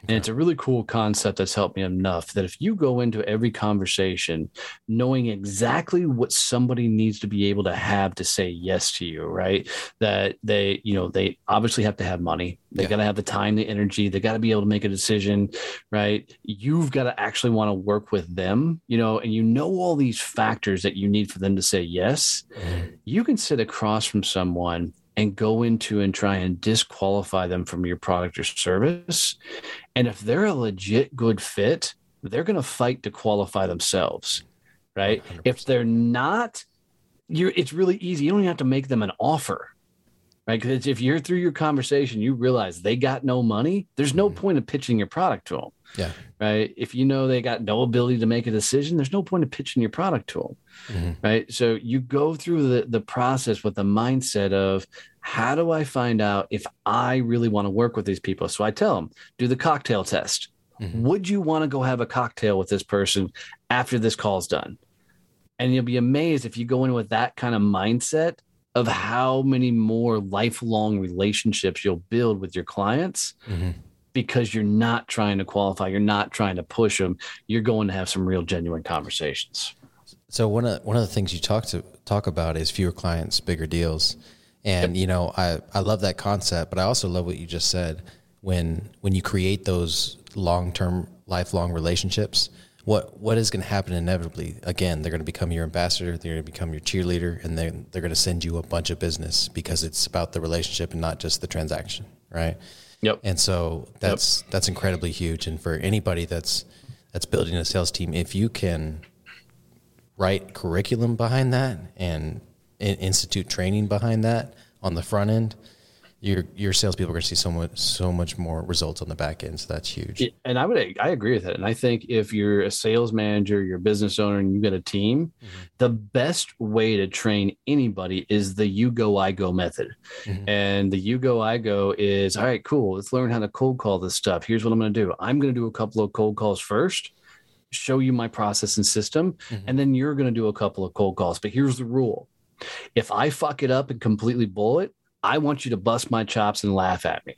And it's a really cool concept that's helped me enough that if you go into every conversation knowing exactly what somebody needs to be able to have to say yes to you, right? That they, you know, they obviously have to have money. They yeah. got to have the time, the energy. They got to be able to make a decision, right? You've got to actually want to work with them, you know, and you know all these factors that you need for them to say yes. Mm-hmm. You can sit across from someone someone and go into and try and disqualify them from your product or service. And if they're a legit good fit, they're going to fight to qualify themselves, right? 100%. If they're not, you're it's really easy. You don't even have to make them an offer. Right. Because if you're through your conversation, you realize they got no money, there's no mm-hmm. point of pitching your product to them. Yeah. Right. If you know they got no ability to make a decision, there's no point of pitching your product to them. Mm-hmm. Right. So you go through the, the process with the mindset of how do I find out if I really want to work with these people? So I tell them, do the cocktail test. Mm-hmm. Would you want to go have a cocktail with this person after this call's done? And you'll be amazed if you go in with that kind of mindset of how many more lifelong relationships you'll build with your clients. Mm-hmm because you're not trying to qualify, you're not trying to push them. You're going to have some real genuine conversations. So one of one of the things you talk to talk about is fewer clients, bigger deals. And yep. you know, I I love that concept, but I also love what you just said when when you create those long-term lifelong relationships, what what is going to happen inevitably? Again, they're going to become your ambassador, they're going to become your cheerleader, and then they're going to send you a bunch of business because it's about the relationship and not just the transaction, right? Yep. And so that's yep. that's incredibly huge. And for anybody that's that's building a sales team, if you can write curriculum behind that and institute training behind that on the front end, your your salespeople are going to see so much so much more results on the back end. So that's huge. And I would I agree with that. And I think if you're a sales manager, you're a business owner, and you've got a team, mm-hmm. the best way to train anybody is the you go I go method. Mm-hmm. And the you go I go is all right, cool. Let's learn how to cold call this stuff. Here's what I'm going to do. I'm going to do a couple of cold calls first show you my process and system, mm-hmm. and then you're going to do a couple of cold calls. But here's the rule if I fuck it up and completely blow it, I want you to bust my chops and laugh at me.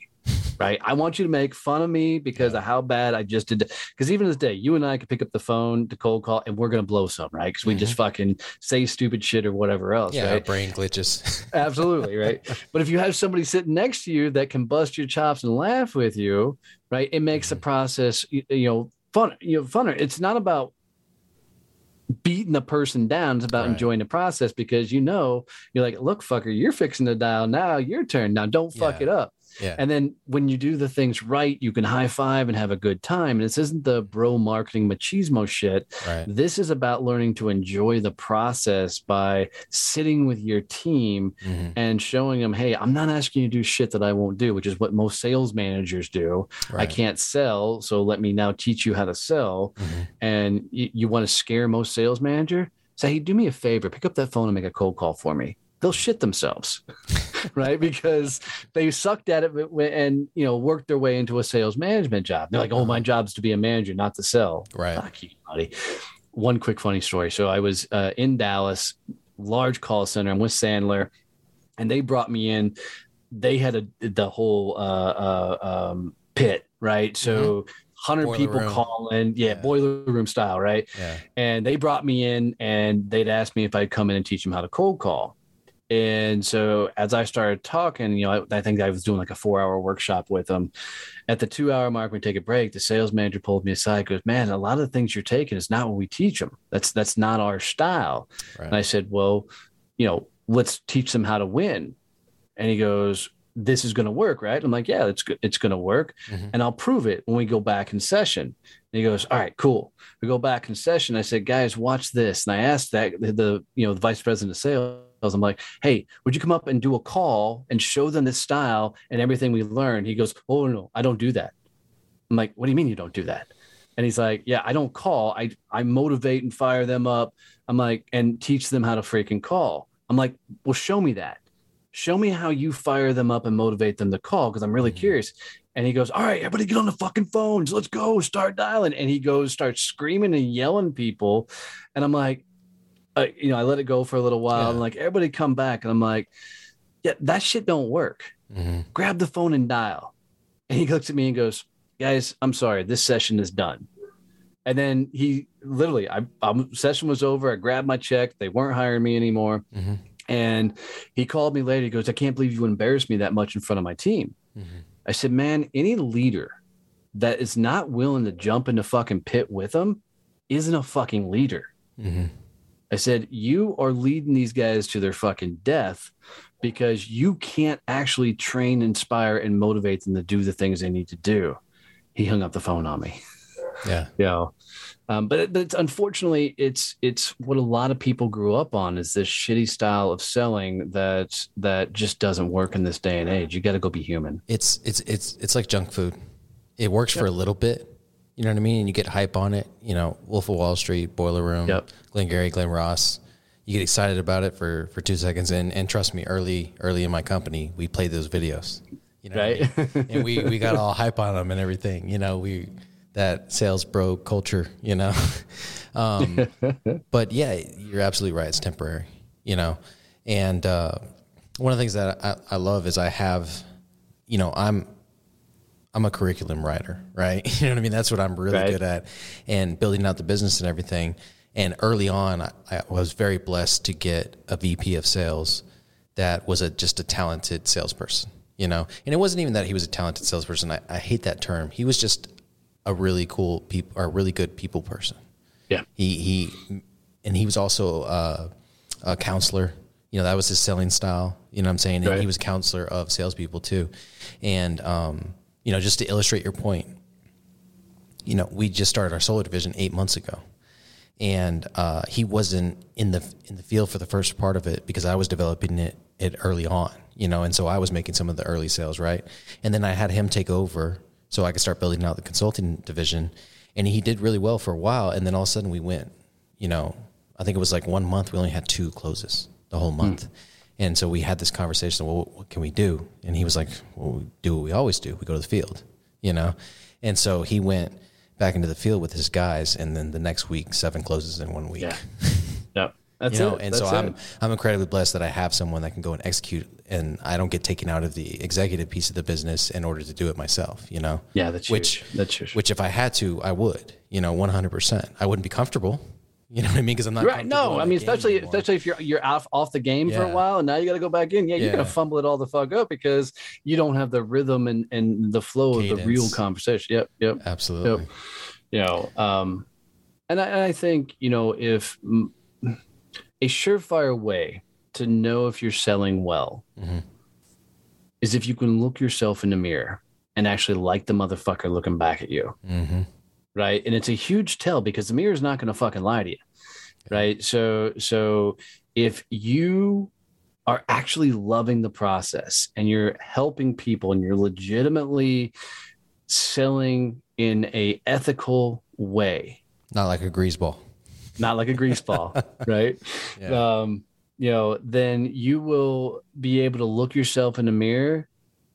Right. I want you to make fun of me because of how bad I just did. Because even this day, you and I could pick up the phone to cold call and we're going to blow some, right? Because we mm-hmm. just fucking say stupid shit or whatever else. Yeah. Right? Brain glitches. <laughs> Absolutely. Right. but if you have somebody sitting next to you that can bust your chops and laugh with you, right, it makes mm-hmm. the process, you, you know, fun, you know, funner. It's not about beating the person down. It's about right. enjoying the process because you know you're like, look, fucker, you're fixing the dial now. Your turn now. Don't fuck yeah. it up. Yeah. And then when you do the things right, you can high five and have a good time. And this isn't the bro marketing machismo shit. Right. This is about learning to enjoy the process by sitting with your team mm-hmm. and showing them, hey, I'm not asking you to do shit that I won't do, which is what most sales managers do. Right. I can't sell. So let me now teach you how to sell. Mm-hmm. And you, you want to scare most sales manager? Say, hey, do me a favor, pick up that phone and make a cold call for me they'll shit themselves, <laughs> right? Because they sucked at it and you know worked their way into a sales management job. They're like, "Oh, my uh-huh. job's to be a manager, not to sell." Right. Fuck you, buddy. One quick funny story. So I was uh, in Dallas, large call center. I'm with Sandler, and they brought me in. They had a the whole uh, uh, um, pit, right? So. Mm-hmm. 100 people room. calling yeah, yeah, boiler room style right yeah. and they brought me in and they'd asked me if i'd come in and teach them how to cold call and so as I started talking, you know, I, I, think I was doing like a four hour workshop with them. At the two hour mark, we take a break. The sales manager pulled me aside, goes, Man, a lot of the things you're taking is not what we teach them. That's that's not our style. Right. And I said, Well, you know, let's teach them how to win. and he goes, "This is going to work, right?" I'm like, "Yeah, it's good. It's going to work, Mhm. and I'll prove it when we go back in session." And he goes, "All right, cool." We go back in session. I said, "Guys, watch this." And I asked that the you know the vice president of sales. I'm like, "Hey, would you come up and do a call and show them this style and everything we learned?" He goes, "Oh no, I don't do that." I'm like, "What do you mean you don't do that?" And he's like, "Yeah, I don't call. I I motivate and fire them up. I'm like, and teach them how to freaking call." I'm like, "Well, show me that. Show me how you fire them up and motivate them to call because I'm really Mhm. curious." And he goes, "All right, everybody get on the fucking phones. Let's go. Start dialing." And he goes, starts screaming and yelling people, and I'm like, uh, you know, I let it go for a little while. Yeah. I'm like, everybody come back, and I'm like, yeah, that shit don't work Mhm. grab the phone and dial. And he looks at me and goes, guys, I'm sorry, this session is done. And then he literally, I, um session was over. I grabbed my check. They weren't hiring me anymore. Mhm. And he called me later. He goes, I can't believe you embarrassed me that much in front of my team. Mhm. I said, man, any leader that is not willing to jump in the fucking pit with them isn't a fucking leader. Mhm. I said, You are leading these guys to their fucking death because you can't actually train, inspire, and motivate them to do the things they need to do. He hung up the phone on me. Yeah. <laughs> Yeah. Um, but, it, but it's, unfortunately, it's it's what a lot of people grew up on is this shitty style of selling that that just doesn't work in this day and age. You got to go be human. It's it's it's it's like junk food. It works for a little bit. You know what I mean? And you get hype on it. You know, Wolf of Wall Street, Boiler Room, Yep. Glenn Gary, Glen Ross. You get excited about it for for two seconds, and and trust me, early early in my company, we played those videos. You know, what I Right. mean? and we we got all hype on them and everything. You know, we that sales bro culture. You know, <laughs> um, but yeah, you're absolutely right. It's temporary. You know, and uh, one of the things that I, I love is I have, you know, I'm I'm a curriculum writer, right? <laughs> You know what I mean? That's what I'm really Right. good at, and building out the business and everything. And early on, I, I was very blessed to get a VP of sales that was a just a talented salesperson, you know. And it wasn't even that he was a talented salesperson. I, I hate that term. He was just a really cool people or a really good people person. Yeah. He he, and he was also uh, a counselor. You know, that was his selling style. You know what I'm saying? And Right. he was a counselor of salespeople too. And um, you know, just to illustrate your point, you know, we just started our solar division eight months ago, and uh, he wasn't in the in the field for the first part of it because I was developing it it early on, you know, and so I was making some of the early sales, right? And then I had him take over so I could start building out the consulting division, and he did really well for a while, and then all of a sudden we went, you know, I think it was like one month we only had two closes the whole month. And so we had this conversation. Well, what can we do? And he was like, "Well, we do what we always do. We go to the field, you know." And so he went back into the field with his guys, and then the next week, seven closes in one week. Yeah. <laughs> Yep. That's You know, it. and That's so I'm it. I'm incredibly blessed that I have someone that can go and execute, and I don't get taken out of the executive piece of the business in order to do it myself. You know, Yeah, that's which huge. That's huge. which if I had to, I would. You know, 100. percent I wouldn't be comfortable. You know what I mean? Because I'm not Right. No, I mean, especially anymore. especially if you're you're off off the game for a while and now you got to go back in. Yeah, you're Yeah. gonna fumble it all the fuck up because you don't have the rhythm and and the flow of the real conversation. Yep. Yep. absolutely. Yep. you know um and I, and I think you know if a surefire way to know if you're selling well Mhm. is if you can look yourself in the mirror and actually like the motherfucker looking back at you hmm right? And it's a huge tell because the mirror is not going to fucking lie to you right? So so if you are actually loving the process and you're helping people and you're legitimately selling in a ethical way. Not like a grease ball. not like a grease ball <laughs> right? Yeah. um you know then you will be able to look yourself in the mirror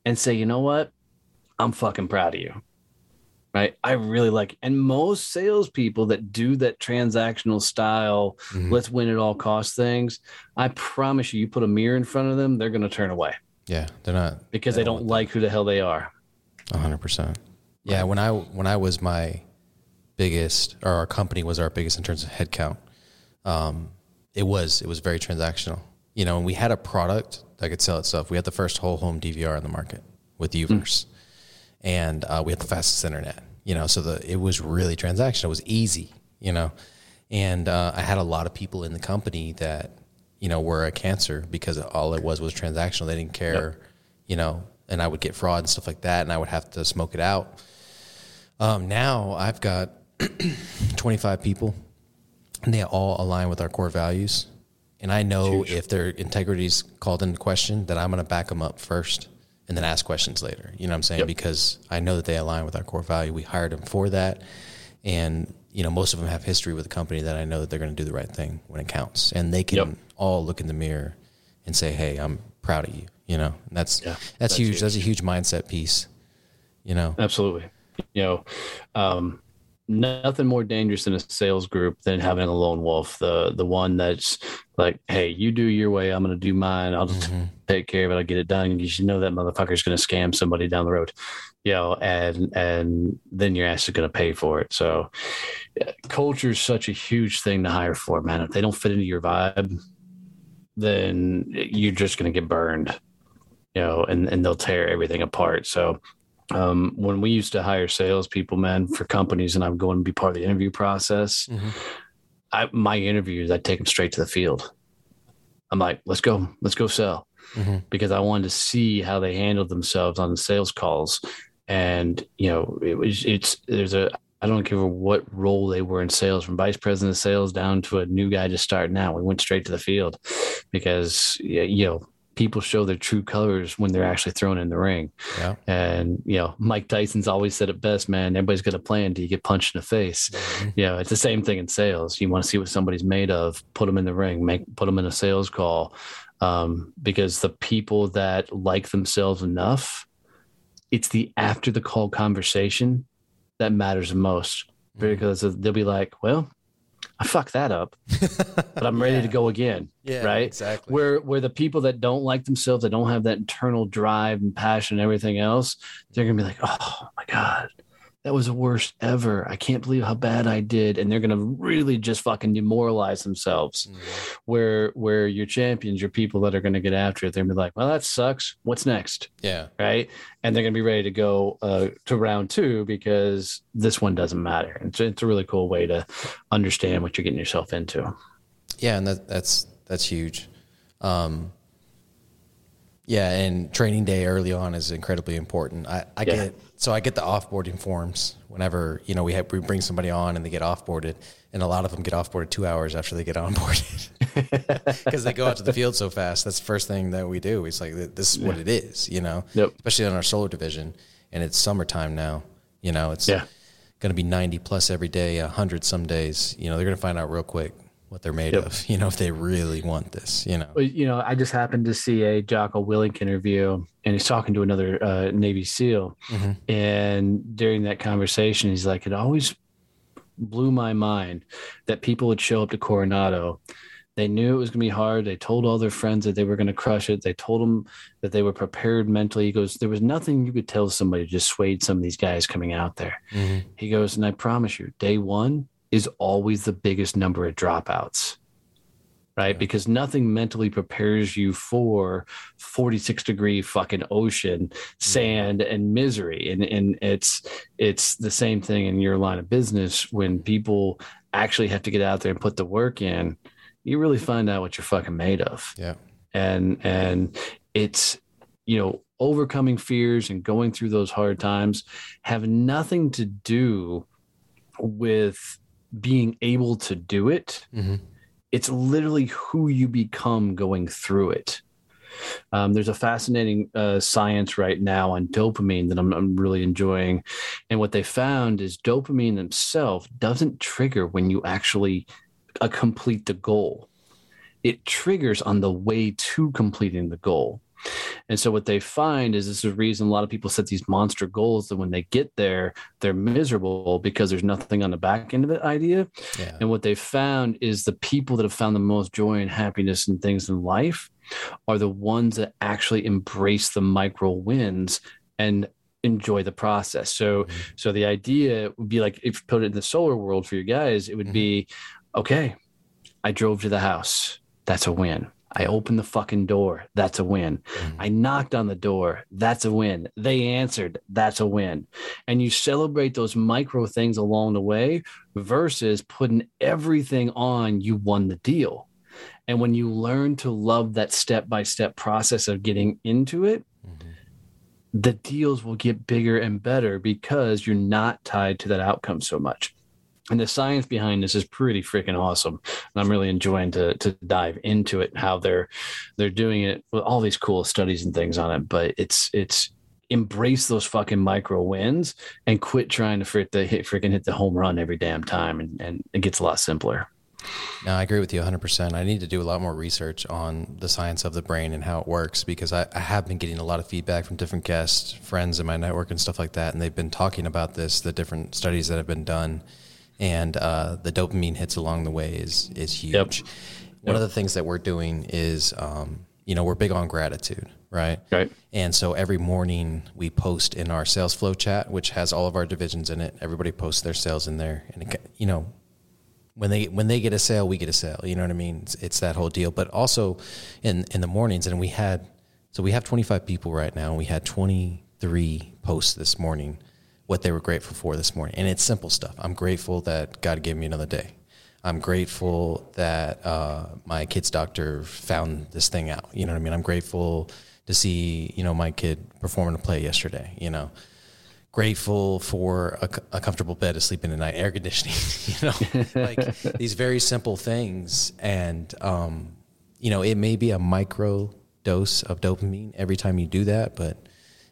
and say you know what? I'm fucking proud of you right i really like and most salespeople that do that transactional style Mhm. let's win at all costs things i promise you you put a mirror in front of them they're going to turn away yeah, they're not because they don't want like who the hell they are A hundred percent. Yeah, when I when I was my biggest, or our company was our biggest in terms of headcount, um, it was it was very transactional. You know, and we had a product that could sell itself. We had the first whole home DVR in the market with U-verse, and uh, we had the fastest internet. You know, so the it was really transactional. It was easy. You know, and uh, I had a lot of people in the company that you know, were a cancer because all it was was transactional. They didn't care, you know, and I would get fraud and stuff like that, and I would have to smoke it out. Um, now I've got <clears throat> 25 people, and they all align with our core values. And I know if their integrity is called into question, that I'm going to back them up first and then ask questions later. You know what I'm saying? Yep. Because I know that they align with our core value. We hired them for that. And, you know, most of them have history with the company that I know that they're going to do the right thing when it counts. And they can Yep. all look in the mirror and say, hey, I'm proud of you. You know, and that's, Yeah, that's, that's huge. huge. That's a huge mindset piece, you know? Absolutely. You know, um, nothing more dangerous in a sales group than having a lone wolf. The the one that's like, hey, you do your way, I'm gonna do mine. I'll just Mhm. take care of it. I'll get it done. You should know that motherfucker's gonna scam somebody down the road. You know, and and then your ass is gonna pay for it. So culture is such a huge thing to hire for, man. If they don't fit into your vibe, then you're just gonna get burned. You know, and, and they'll tear everything apart. So um, when we used to hire salespeople, man, for companies, and I'm going to be part of the interview process, Mhm. I, my interviews, I take them straight to the field. I'm like, let's go, let's go sell, Mhm. because I wanted to see how they handled themselves on the sales calls, and you know, it was it's there's a I don't care what role they were in sales, from vice president of sales down to a new guy just starting out. We went straight to the field because you know people show their true colors when they're actually thrown in the ring. Yeah. And you know, Mike Tyson's always said it best, man. Everybody's got a plan till you get punched in the face. Mhm. You know, it's the same thing in sales. You want to see what somebody's made of, put them in the ring, make put them in a sales call, um, because the people that like themselves enough, it's the after the call conversation that matters the most because they'll be like, well. I fucked that up, but I'm ready to <laughs> go again Yeah. right? Exactly. where where the people that don't like themselves that don't have that internal drive and passion and everything else they're gonna be like oh my god that was the worst ever. I can't believe how bad i did. And they're gonna really just fucking demoralize themselves. Mhm. where where your champions your people that are gonna get after it they're gonna be like well that sucks. What's next? Yeah. right? And they're gonna be ready to go uh, to round two because this one doesn't matter. It's, it's a really cool way to understand what you're getting yourself into. Yeah, and that, that's that's huge. Um, yeah, and training day early on is incredibly important. I, I Yeah. get so I get the offboarding forms whenever you know we have we bring somebody on and they get offboarded, and a lot of them get offboarded two hours after they get <laughs> onboarded <laughs> because they go out to the field so fast. That's the first thing that we do. It's like this is what it is, you know. Yep. Especially on our solar division, and it's summertime now. You know, it's Yeah. going to be ninety plus every day, hundred some days. You know, they're going to find out real quick what they're made Yep. of. You know, if they really want this. You know. Well, you know, I just happened to see a Jocko Willink interview, and he's talking to another uh, Navy SEAL. Mhm. And during that conversation, he's like, "It always blew my mind that people would show up to Coronado. They knew it was going to be hard. They told all their friends that they were going to crush it. They told them that they were prepared mentally. He goes, there was nothing you could tell somebody to dissuade some of these guys coming out there. Mhm. He goes, and I promise you, day one is always the biggest number of dropouts, right? Yeah. Because nothing mentally prepares you for 46 degree fucking ocean, mm-hmm. sand, and misery. And and it's it's the same thing in your line of business when people actually have to get out there and put the work in. You really find out what you're fucking made of Yeah. and and it's you know overcoming fears and going through those hard times have nothing to do with being able to do it Mhm. it's literally who you become going through it um, there's a fascinating uh, science right now on dopamine that I'm, I'm really enjoying and what they found is dopamine itself doesn't trigger when you actually uh, complete the goal it triggers on the way to completing the goal. And so what they find is this is the reason a lot of people set these monster goals that when they get there, they're miserable because there's nothing on the back end of the idea. Yeah. And what they found is the people that have found the most joy and happiness and things in life are the ones that actually embrace the micro wins and enjoy the process. So Mhm. so the idea would be like if you put it in the solar world for you guys, it would Mhm. be okay, I drove to the house. That's a win. I opened the fucking door. That's a win. Mhm. I knocked on the door. That's a win. They answered. That's a win. And you celebrate those micro things along the way versus putting everything on you won the deal. And when you learn to love that step by step process of getting into it, Mm-hmm. the deals will get bigger and better because you're not tied to that outcome so much. And the science behind this is pretty freaking awesome. And I'm really enjoying to to dive into it, how they're they're doing it with all these cool studies and things on it. But it's it's embrace those fucking micro wins and quit trying to freak the hit freaking hit the home run every damn time and, and it gets a lot simpler. No, I agree with you 100%. I need to do a lot more research on the science of the brain and how it works because I, I, have been getting a lot of feedback from different guests, friends in my network, and stuff like that. And they've been talking about this, the different studies that have been done. And uh, the dopamine hits along the way is, is huge. Yep. One Yep. of the things that we're doing is, um, you know, we're big on gratitude, right? Right. And so every morning we post in our sales flow chat, which has all of our divisions in it. Everybody posts their sales in there, and it, you know, when they when they get a sale, we get a sale. You know what I mean? It's, it's that whole deal. But also in in the mornings, and we had so we have 25 people right now. and We had 23 posts this morning, what they were grateful for this morning, and it's simple stuff. I'm grateful that God gave me another day. I'm grateful that uh, my kid's doctor found this thing out. You know what I mean? I'm grateful to see you know my kid performing a play yesterday. You know grateful for a, a, comfortable bed to sleep in at night, air conditioning, <laughs> you know, like these very simple things. And, um, you know, it may be a micro dose of dopamine every time you do that, but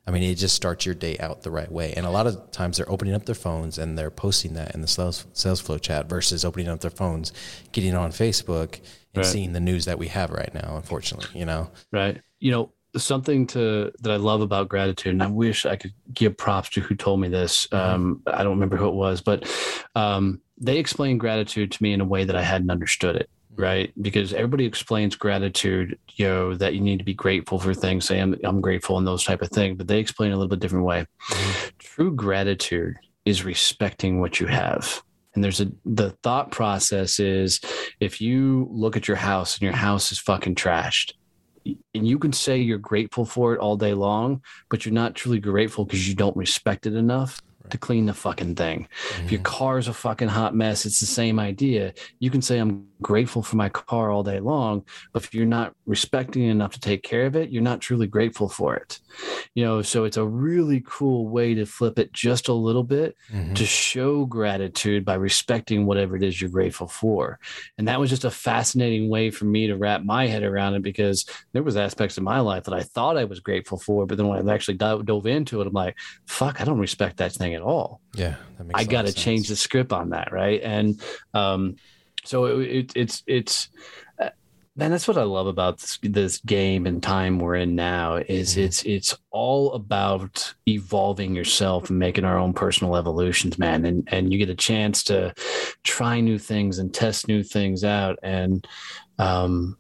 I mean, it just starts your day out the right way. And a lot of times they're opening up their phones and they're posting that in the sales, sales flow chat versus opening up their phones, getting on Facebook and Right. seeing the news that we have right now, unfortunately, you know? Right. You know, something to that I love about gratitude, and I wish I could give props to who told me this. Um, I don't remember who it was, but um, they explained gratitude to me in a way that I hadn't understood it. Right, because everybody explains gratitude, you know, that you need to be grateful for things. Say I'm, I'm grateful and those type of things, but they explain a little bit different way. Mm-hmm. True gratitude is respecting what you have. And there's a the thought process is if you look at your house and your house is fucking trashed, and you can say you're grateful for it all day long, but you're not truly grateful because you don't respect it enough to clean the fucking thing. If your mm-hmm. car's a fucking hot mess, it's the same idea. You can say I'm grateful for my car all day long, but if you're not respecting enough to take care of it, you're not truly grateful for it. You know, so it's a really cool way to flip it just a little bit Mhm. to show gratitude by respecting whatever it is you're grateful for. And that was just a fascinating way for me to wrap my head around it because there was aspects of my life that I thought I was grateful for, but then when I actually dove, into it, I'm like, fuck, I don't respect that thing at all. Yeah. That makes I got to change the script on that, right? And um, so it, it, it's it's uh, man, that's what I love about this, this game and time we're in now. Is Mhm. it's it's all about evolving yourself and making our own personal evolutions, man. And and you get a chance to try new things and test new things out, and um,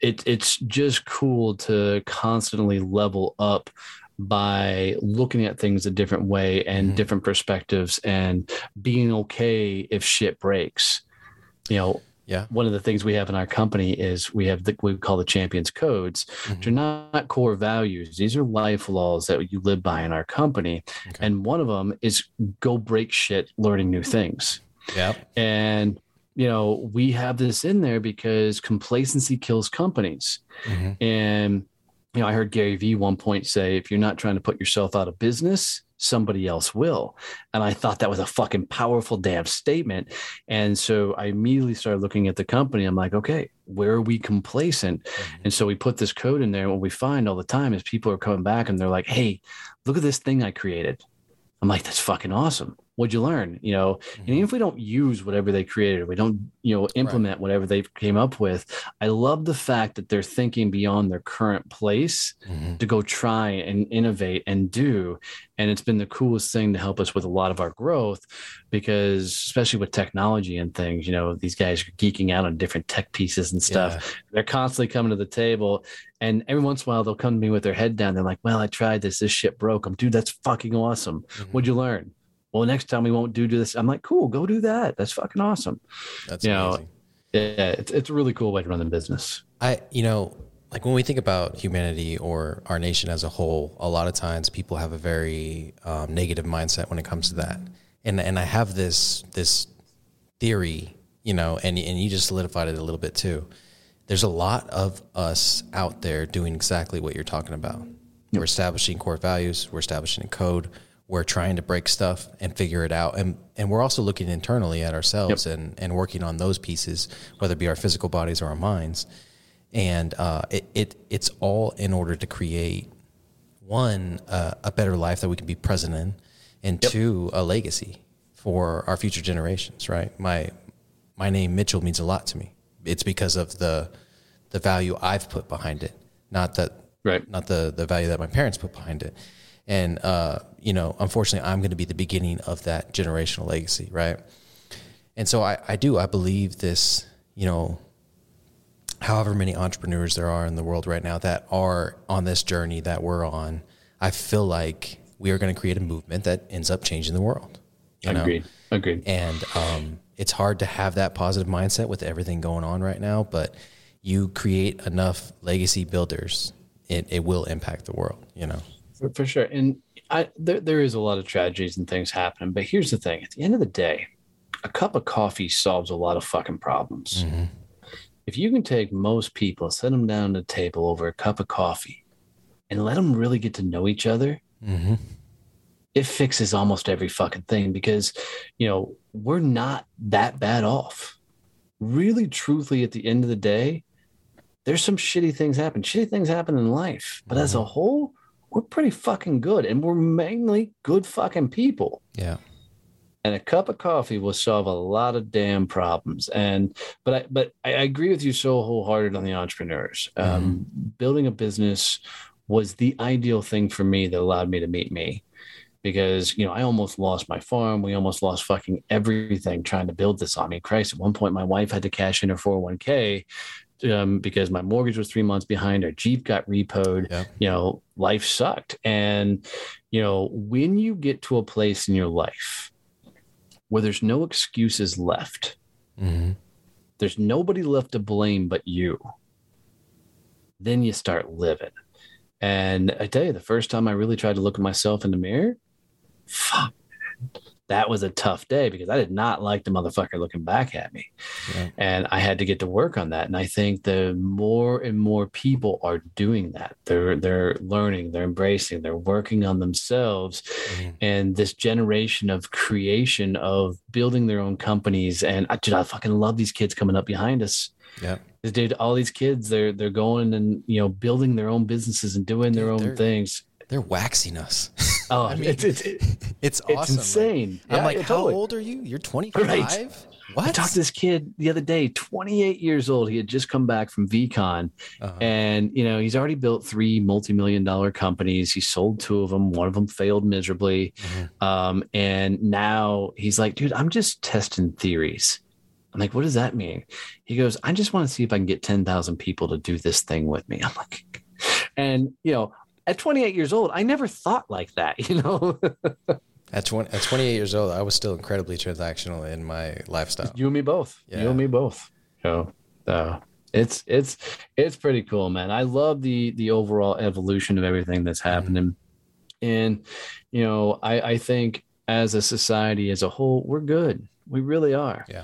it it's just cool to constantly level up by looking at things a different way and Mhm. different perspectives and being okay if shit breaks. You know, Yeah. one of the things we have in our company is we have the we call the champions codes. Mhm. They're not core values. These are life laws that you live by in our company. Okay. And one of them is go break shit learning new things. Yeah. And you know, we have this in there because complacency kills companies. Mhm. And you know, I heard Gary Vee one point say, if you're not trying to put yourself out of business, somebody else will. And I thought that was a fucking powerful damn statement. And so I immediately started looking at the company. I'm like, okay, where are we complacent? Mhm. And so we put this code in there. And what we find all the time is people are coming back and they're like, hey, look at this thing I created. I'm like, that's fucking awesome. What'd you learn? You know, and even if we don't use whatever they created, we don't, you know, implement whatever they came up with, I love the fact that they're thinking beyond their current place Mhm. to go try and innovate and do. And it's been the coolest thing to help us with a lot of our growth because, especially with technology and things, you know, these guys are geeking out on different tech pieces and stuff Yeah. they're constantly coming to the table and every once in a while they'll come to me with their head down they're like well i tried this this shit broke i'm dude that's fucking awesome Mhm. what'd you learn well next time we won't do this. I'm like cool go do that. That's fucking awesome. That's you know, yeah it's, it's a really cool way to run the business. I, you know, like when we think about humanity or our nation as a whole, a lot of times people have a very um, negative mindset when it comes to that. And and I have this this theory, you know, and and you just solidified it a little bit too, there's a lot of us out there doing exactly what you're talking about. We're establishing core values, we're establishing a code, we're trying to break stuff and figure it out. And and we're also looking internally at ourselves and, and working on those pieces, whether it be our physical bodies or our minds. And uh, it, it it's all in order to create one uh, a better life that we can be present in, and two a legacy for our future generations. Right. My my name Mitchell means a lot to me. It's because of the the value I've put behind it, not that Right. not the the value that my parents put behind it. And uh, you know, unfortunately, I'm going to be the beginning of that generational legacy, right? And so I, I do I believe this, you know, however many entrepreneurs there are in the world right now that are on this journey that we're on, I feel like we are going to create a movement that ends up changing the world. you know? Agreed. Agreed. And um, it's hard to have that positive mindset with everything going on right now, but you create enough legacy builders, it, it will impact the world, you know? For, for sure. And I there, there is a lot of tragedies and things happening. But here's the thing at the end of the day, a cup of coffee solves a lot of fucking problems. If you can take most people, set them down at a table over a cup of coffee and let them really get to know each other, Mm-hmm. it fixes almost every fucking thing because, you know, we're not that bad off. Really, truthfully, at the end of the day, there's some shitty things happen. Shitty things happen in life, but as a whole, we're pretty fucking good, and we're mainly good fucking people. Yeah. And a cup of coffee will solve a lot of damn problems. And but I but I, agree with you so wholehearted on the entrepreneurs. Um, building a business was the ideal thing for me that allowed me to meet me because you know I almost lost my farm. We almost lost fucking everything trying to build this. I mean, Christ, at one point my wife had to cash in her 401k um, because my mortgage was three months behind. Our Jeep got repoed. Yeah. You know, life sucked. And you know, when you get to a place in your life where there's no excuses left, Mm-hmm. there's nobody left to blame but you, then you start living. And I tell you, the first time I really tried to look at myself in the mirror, fuck, that was a tough day because I did not like the motherfucker looking back at me. Yeah. And I had to get to work on that. And I think the more and more people are doing that, they're they're learning, they're embracing, they're working on themselves. Mhm. And this generation of creation of building their own companies. And I, dude, I fucking love these kids coming up behind us. Yeah. Dude, all these kids, they're they're going and you know building their own businesses and doing their own things. They're waxing us. <laughs> Oh, I mean, it's it's, it's it's awesome. Like, insane. I'm Yeah, like, yeah, how totally. old are you? You're 25? Right. What? I talked to this kid the other day, 28 years old. He had just come back from VeeCon, Uh-huh. and you know he's already built three multi-million dollar companies. He sold two of them. One of them failed miserably, Mhm. um, and now he's like, "Dude, I'm just testing theories." I'm like, "What does that mean?" He goes, "I just want to see if I can get 10,000 people to do this thing with me." <laughs> I'm like, and you know, at 28 years old, I never thought like that. <laughs> You know, At, 20, at 28 years old, I was still incredibly transactional in my lifestyle. you and me both. You and me both. So, uh, it's it's it's pretty cool, man. I love the the overall evolution of everything that's happening, and you know, I I think as a society as a whole, we're good. We really are. Yeah.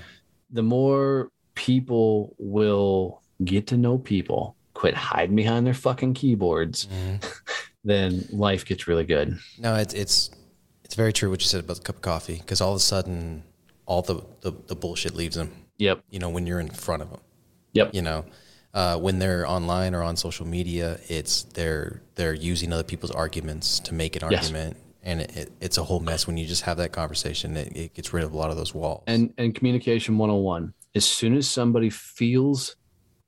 The more people will get to know people, quit hiding behind their fucking keyboards, Mhm. <laughs> then life gets really good. No, it's it's it's very true what you said about the cup of coffee because all of a sudden, all the, the the bullshit leaves them. Yep. You know, when you're in front of them. Yep. You know, uh, when they're online or on social media, it's they're they're using other people's arguments to make an Yes. argument, and it, it, it's a whole mess. When you just have that conversation, it, it gets rid of a lot of those walls. and and communication 101 as soon as somebody feels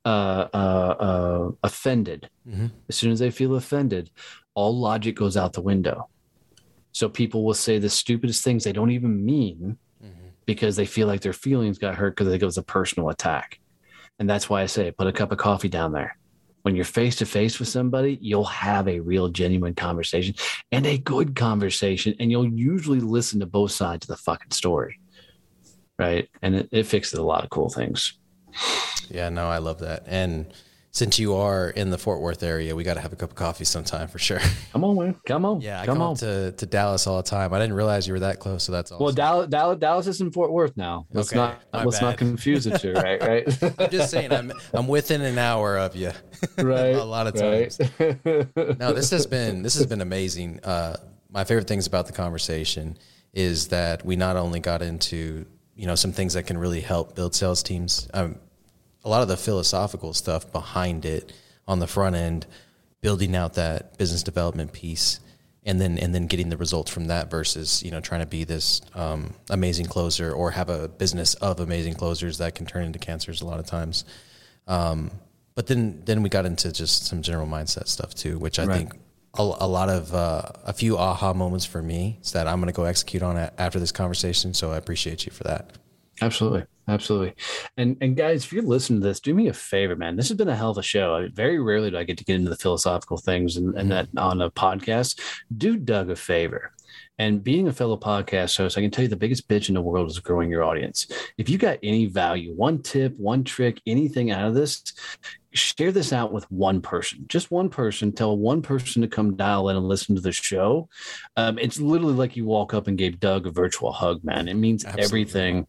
uh, uh, uh, offended Mhm. as soon as they feel offended all logic goes out the window so people will say the stupidest things they don't even mean Mhm. because they feel like their feelings got hurt because it was a personal attack and that's why i say put a cup of coffee down there when you're face to face with somebody you'll have a real genuine conversation and a good conversation and you'll usually listen to both sides of the fucking story right? And it, it fixes a lot of cool things. Yeah, no, I love that. And since you are in the Fort Worth area, we got to have a cup of coffee sometime for sure. <laughs> Come on, man. Come on. Yeah, I come, come on. to, to Dallas all the time. I didn't realize you were that close, so that's awesome. well, Dallas, Dallas, Dallas is in Fort Worth now. Let's Okay, not let's bad. not confuse the two, <laughs> right? Right. I'm just saying, I'm I'm within an hour of you. <laughs> right. a lot of times. no, this has been this has been amazing. Uh, my favorite things about the conversation is that we not only got into you know some things that can really help build sales teams. Um, a lot of the philosophical stuff behind it on the front end, building out that business development piece, and then and then getting the results from that versus you know trying to be this um, amazing closer or have a business of amazing closers that can turn into cancers a lot of times. Um, but then then we got into just some general mindset stuff too, which I Right. think a, a lot of uh, a few aha moments for me is that I'm going to go execute on it after this conversation. So I appreciate you for that. Absolutely. Absolutely. And and guys, if you're listening to this, do me a favor, man. This has been a hell of a show. I, very rarely do I get to get into the philosophical things and, and that on a podcast. Do Doug a favor. And being a fellow podcast host, I can tell you the biggest bitch in the world is growing your audience. If you got any value, one tip, one trick, anything out of this, share this out with one person, just one person. Tell one person to come dial in and listen to the show. Um, it's literally like you walk up and gave Doug a virtual hug, man. It means Absolutely. everything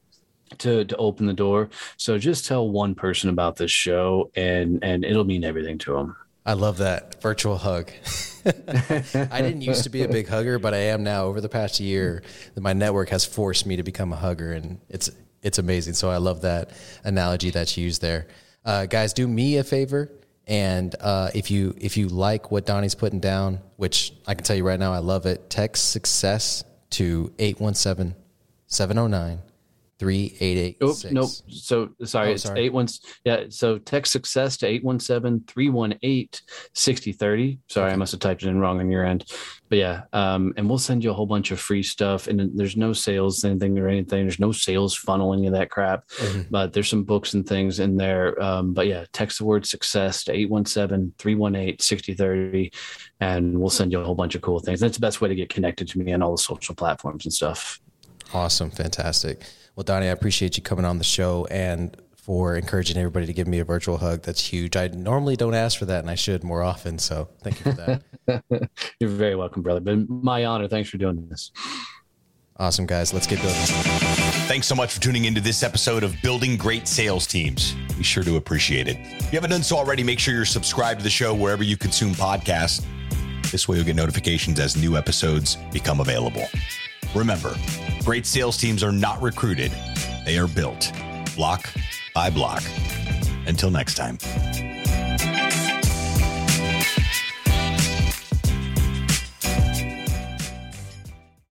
to to open the door. So just tell one person about this show, and and it'll mean everything to them. I love that virtual hug. <laughs> I didn't used to be a big hugger, but I am now. Over the past year, my network has forced me to become a hugger, and it's it's amazing. So I love that analogy that you used there, uh, guys. Do me a favor, and uh, if you if you like what Donnie's putting down, which I can tell you right now, I love it. Text success to 817 709 3886. Oops, nope. So sorry, Oh, it's sorry. eight one. Yeah, so text success to 817-318-6030. Sorry, I must have typed it in wrong on your end. But yeah, um, and we'll send you a whole bunch of free stuff. And there's no sales anything or anything. There's no sales funnel, any of that crap. Mm-hmm. But there's some books and things in there. Um, but yeah, text the word success to 817-318-6030 and we'll send you a whole bunch of cool things. That's the best way to get connected to me on all the social platforms and stuff. Awesome. Fantastic. Well, Donnie, I appreciate you coming on the show and for encouraging everybody to give me a virtual hug. That's huge. I normally don't ask for that, and I should more often. So thank you for that. <laughs> You're very welcome, brother. But my honor. Thanks for doing this. awesome, guys. Let's get building. Thanks so much for tuning into this episode of Building Great Sales Teams. We sure do appreciate it. If you haven't done so already, make sure you're subscribed to the show wherever you consume podcasts. This way, you'll get notifications as new episodes become available. Remember, great sales teams are not recruited, they are built block by block. Until next time.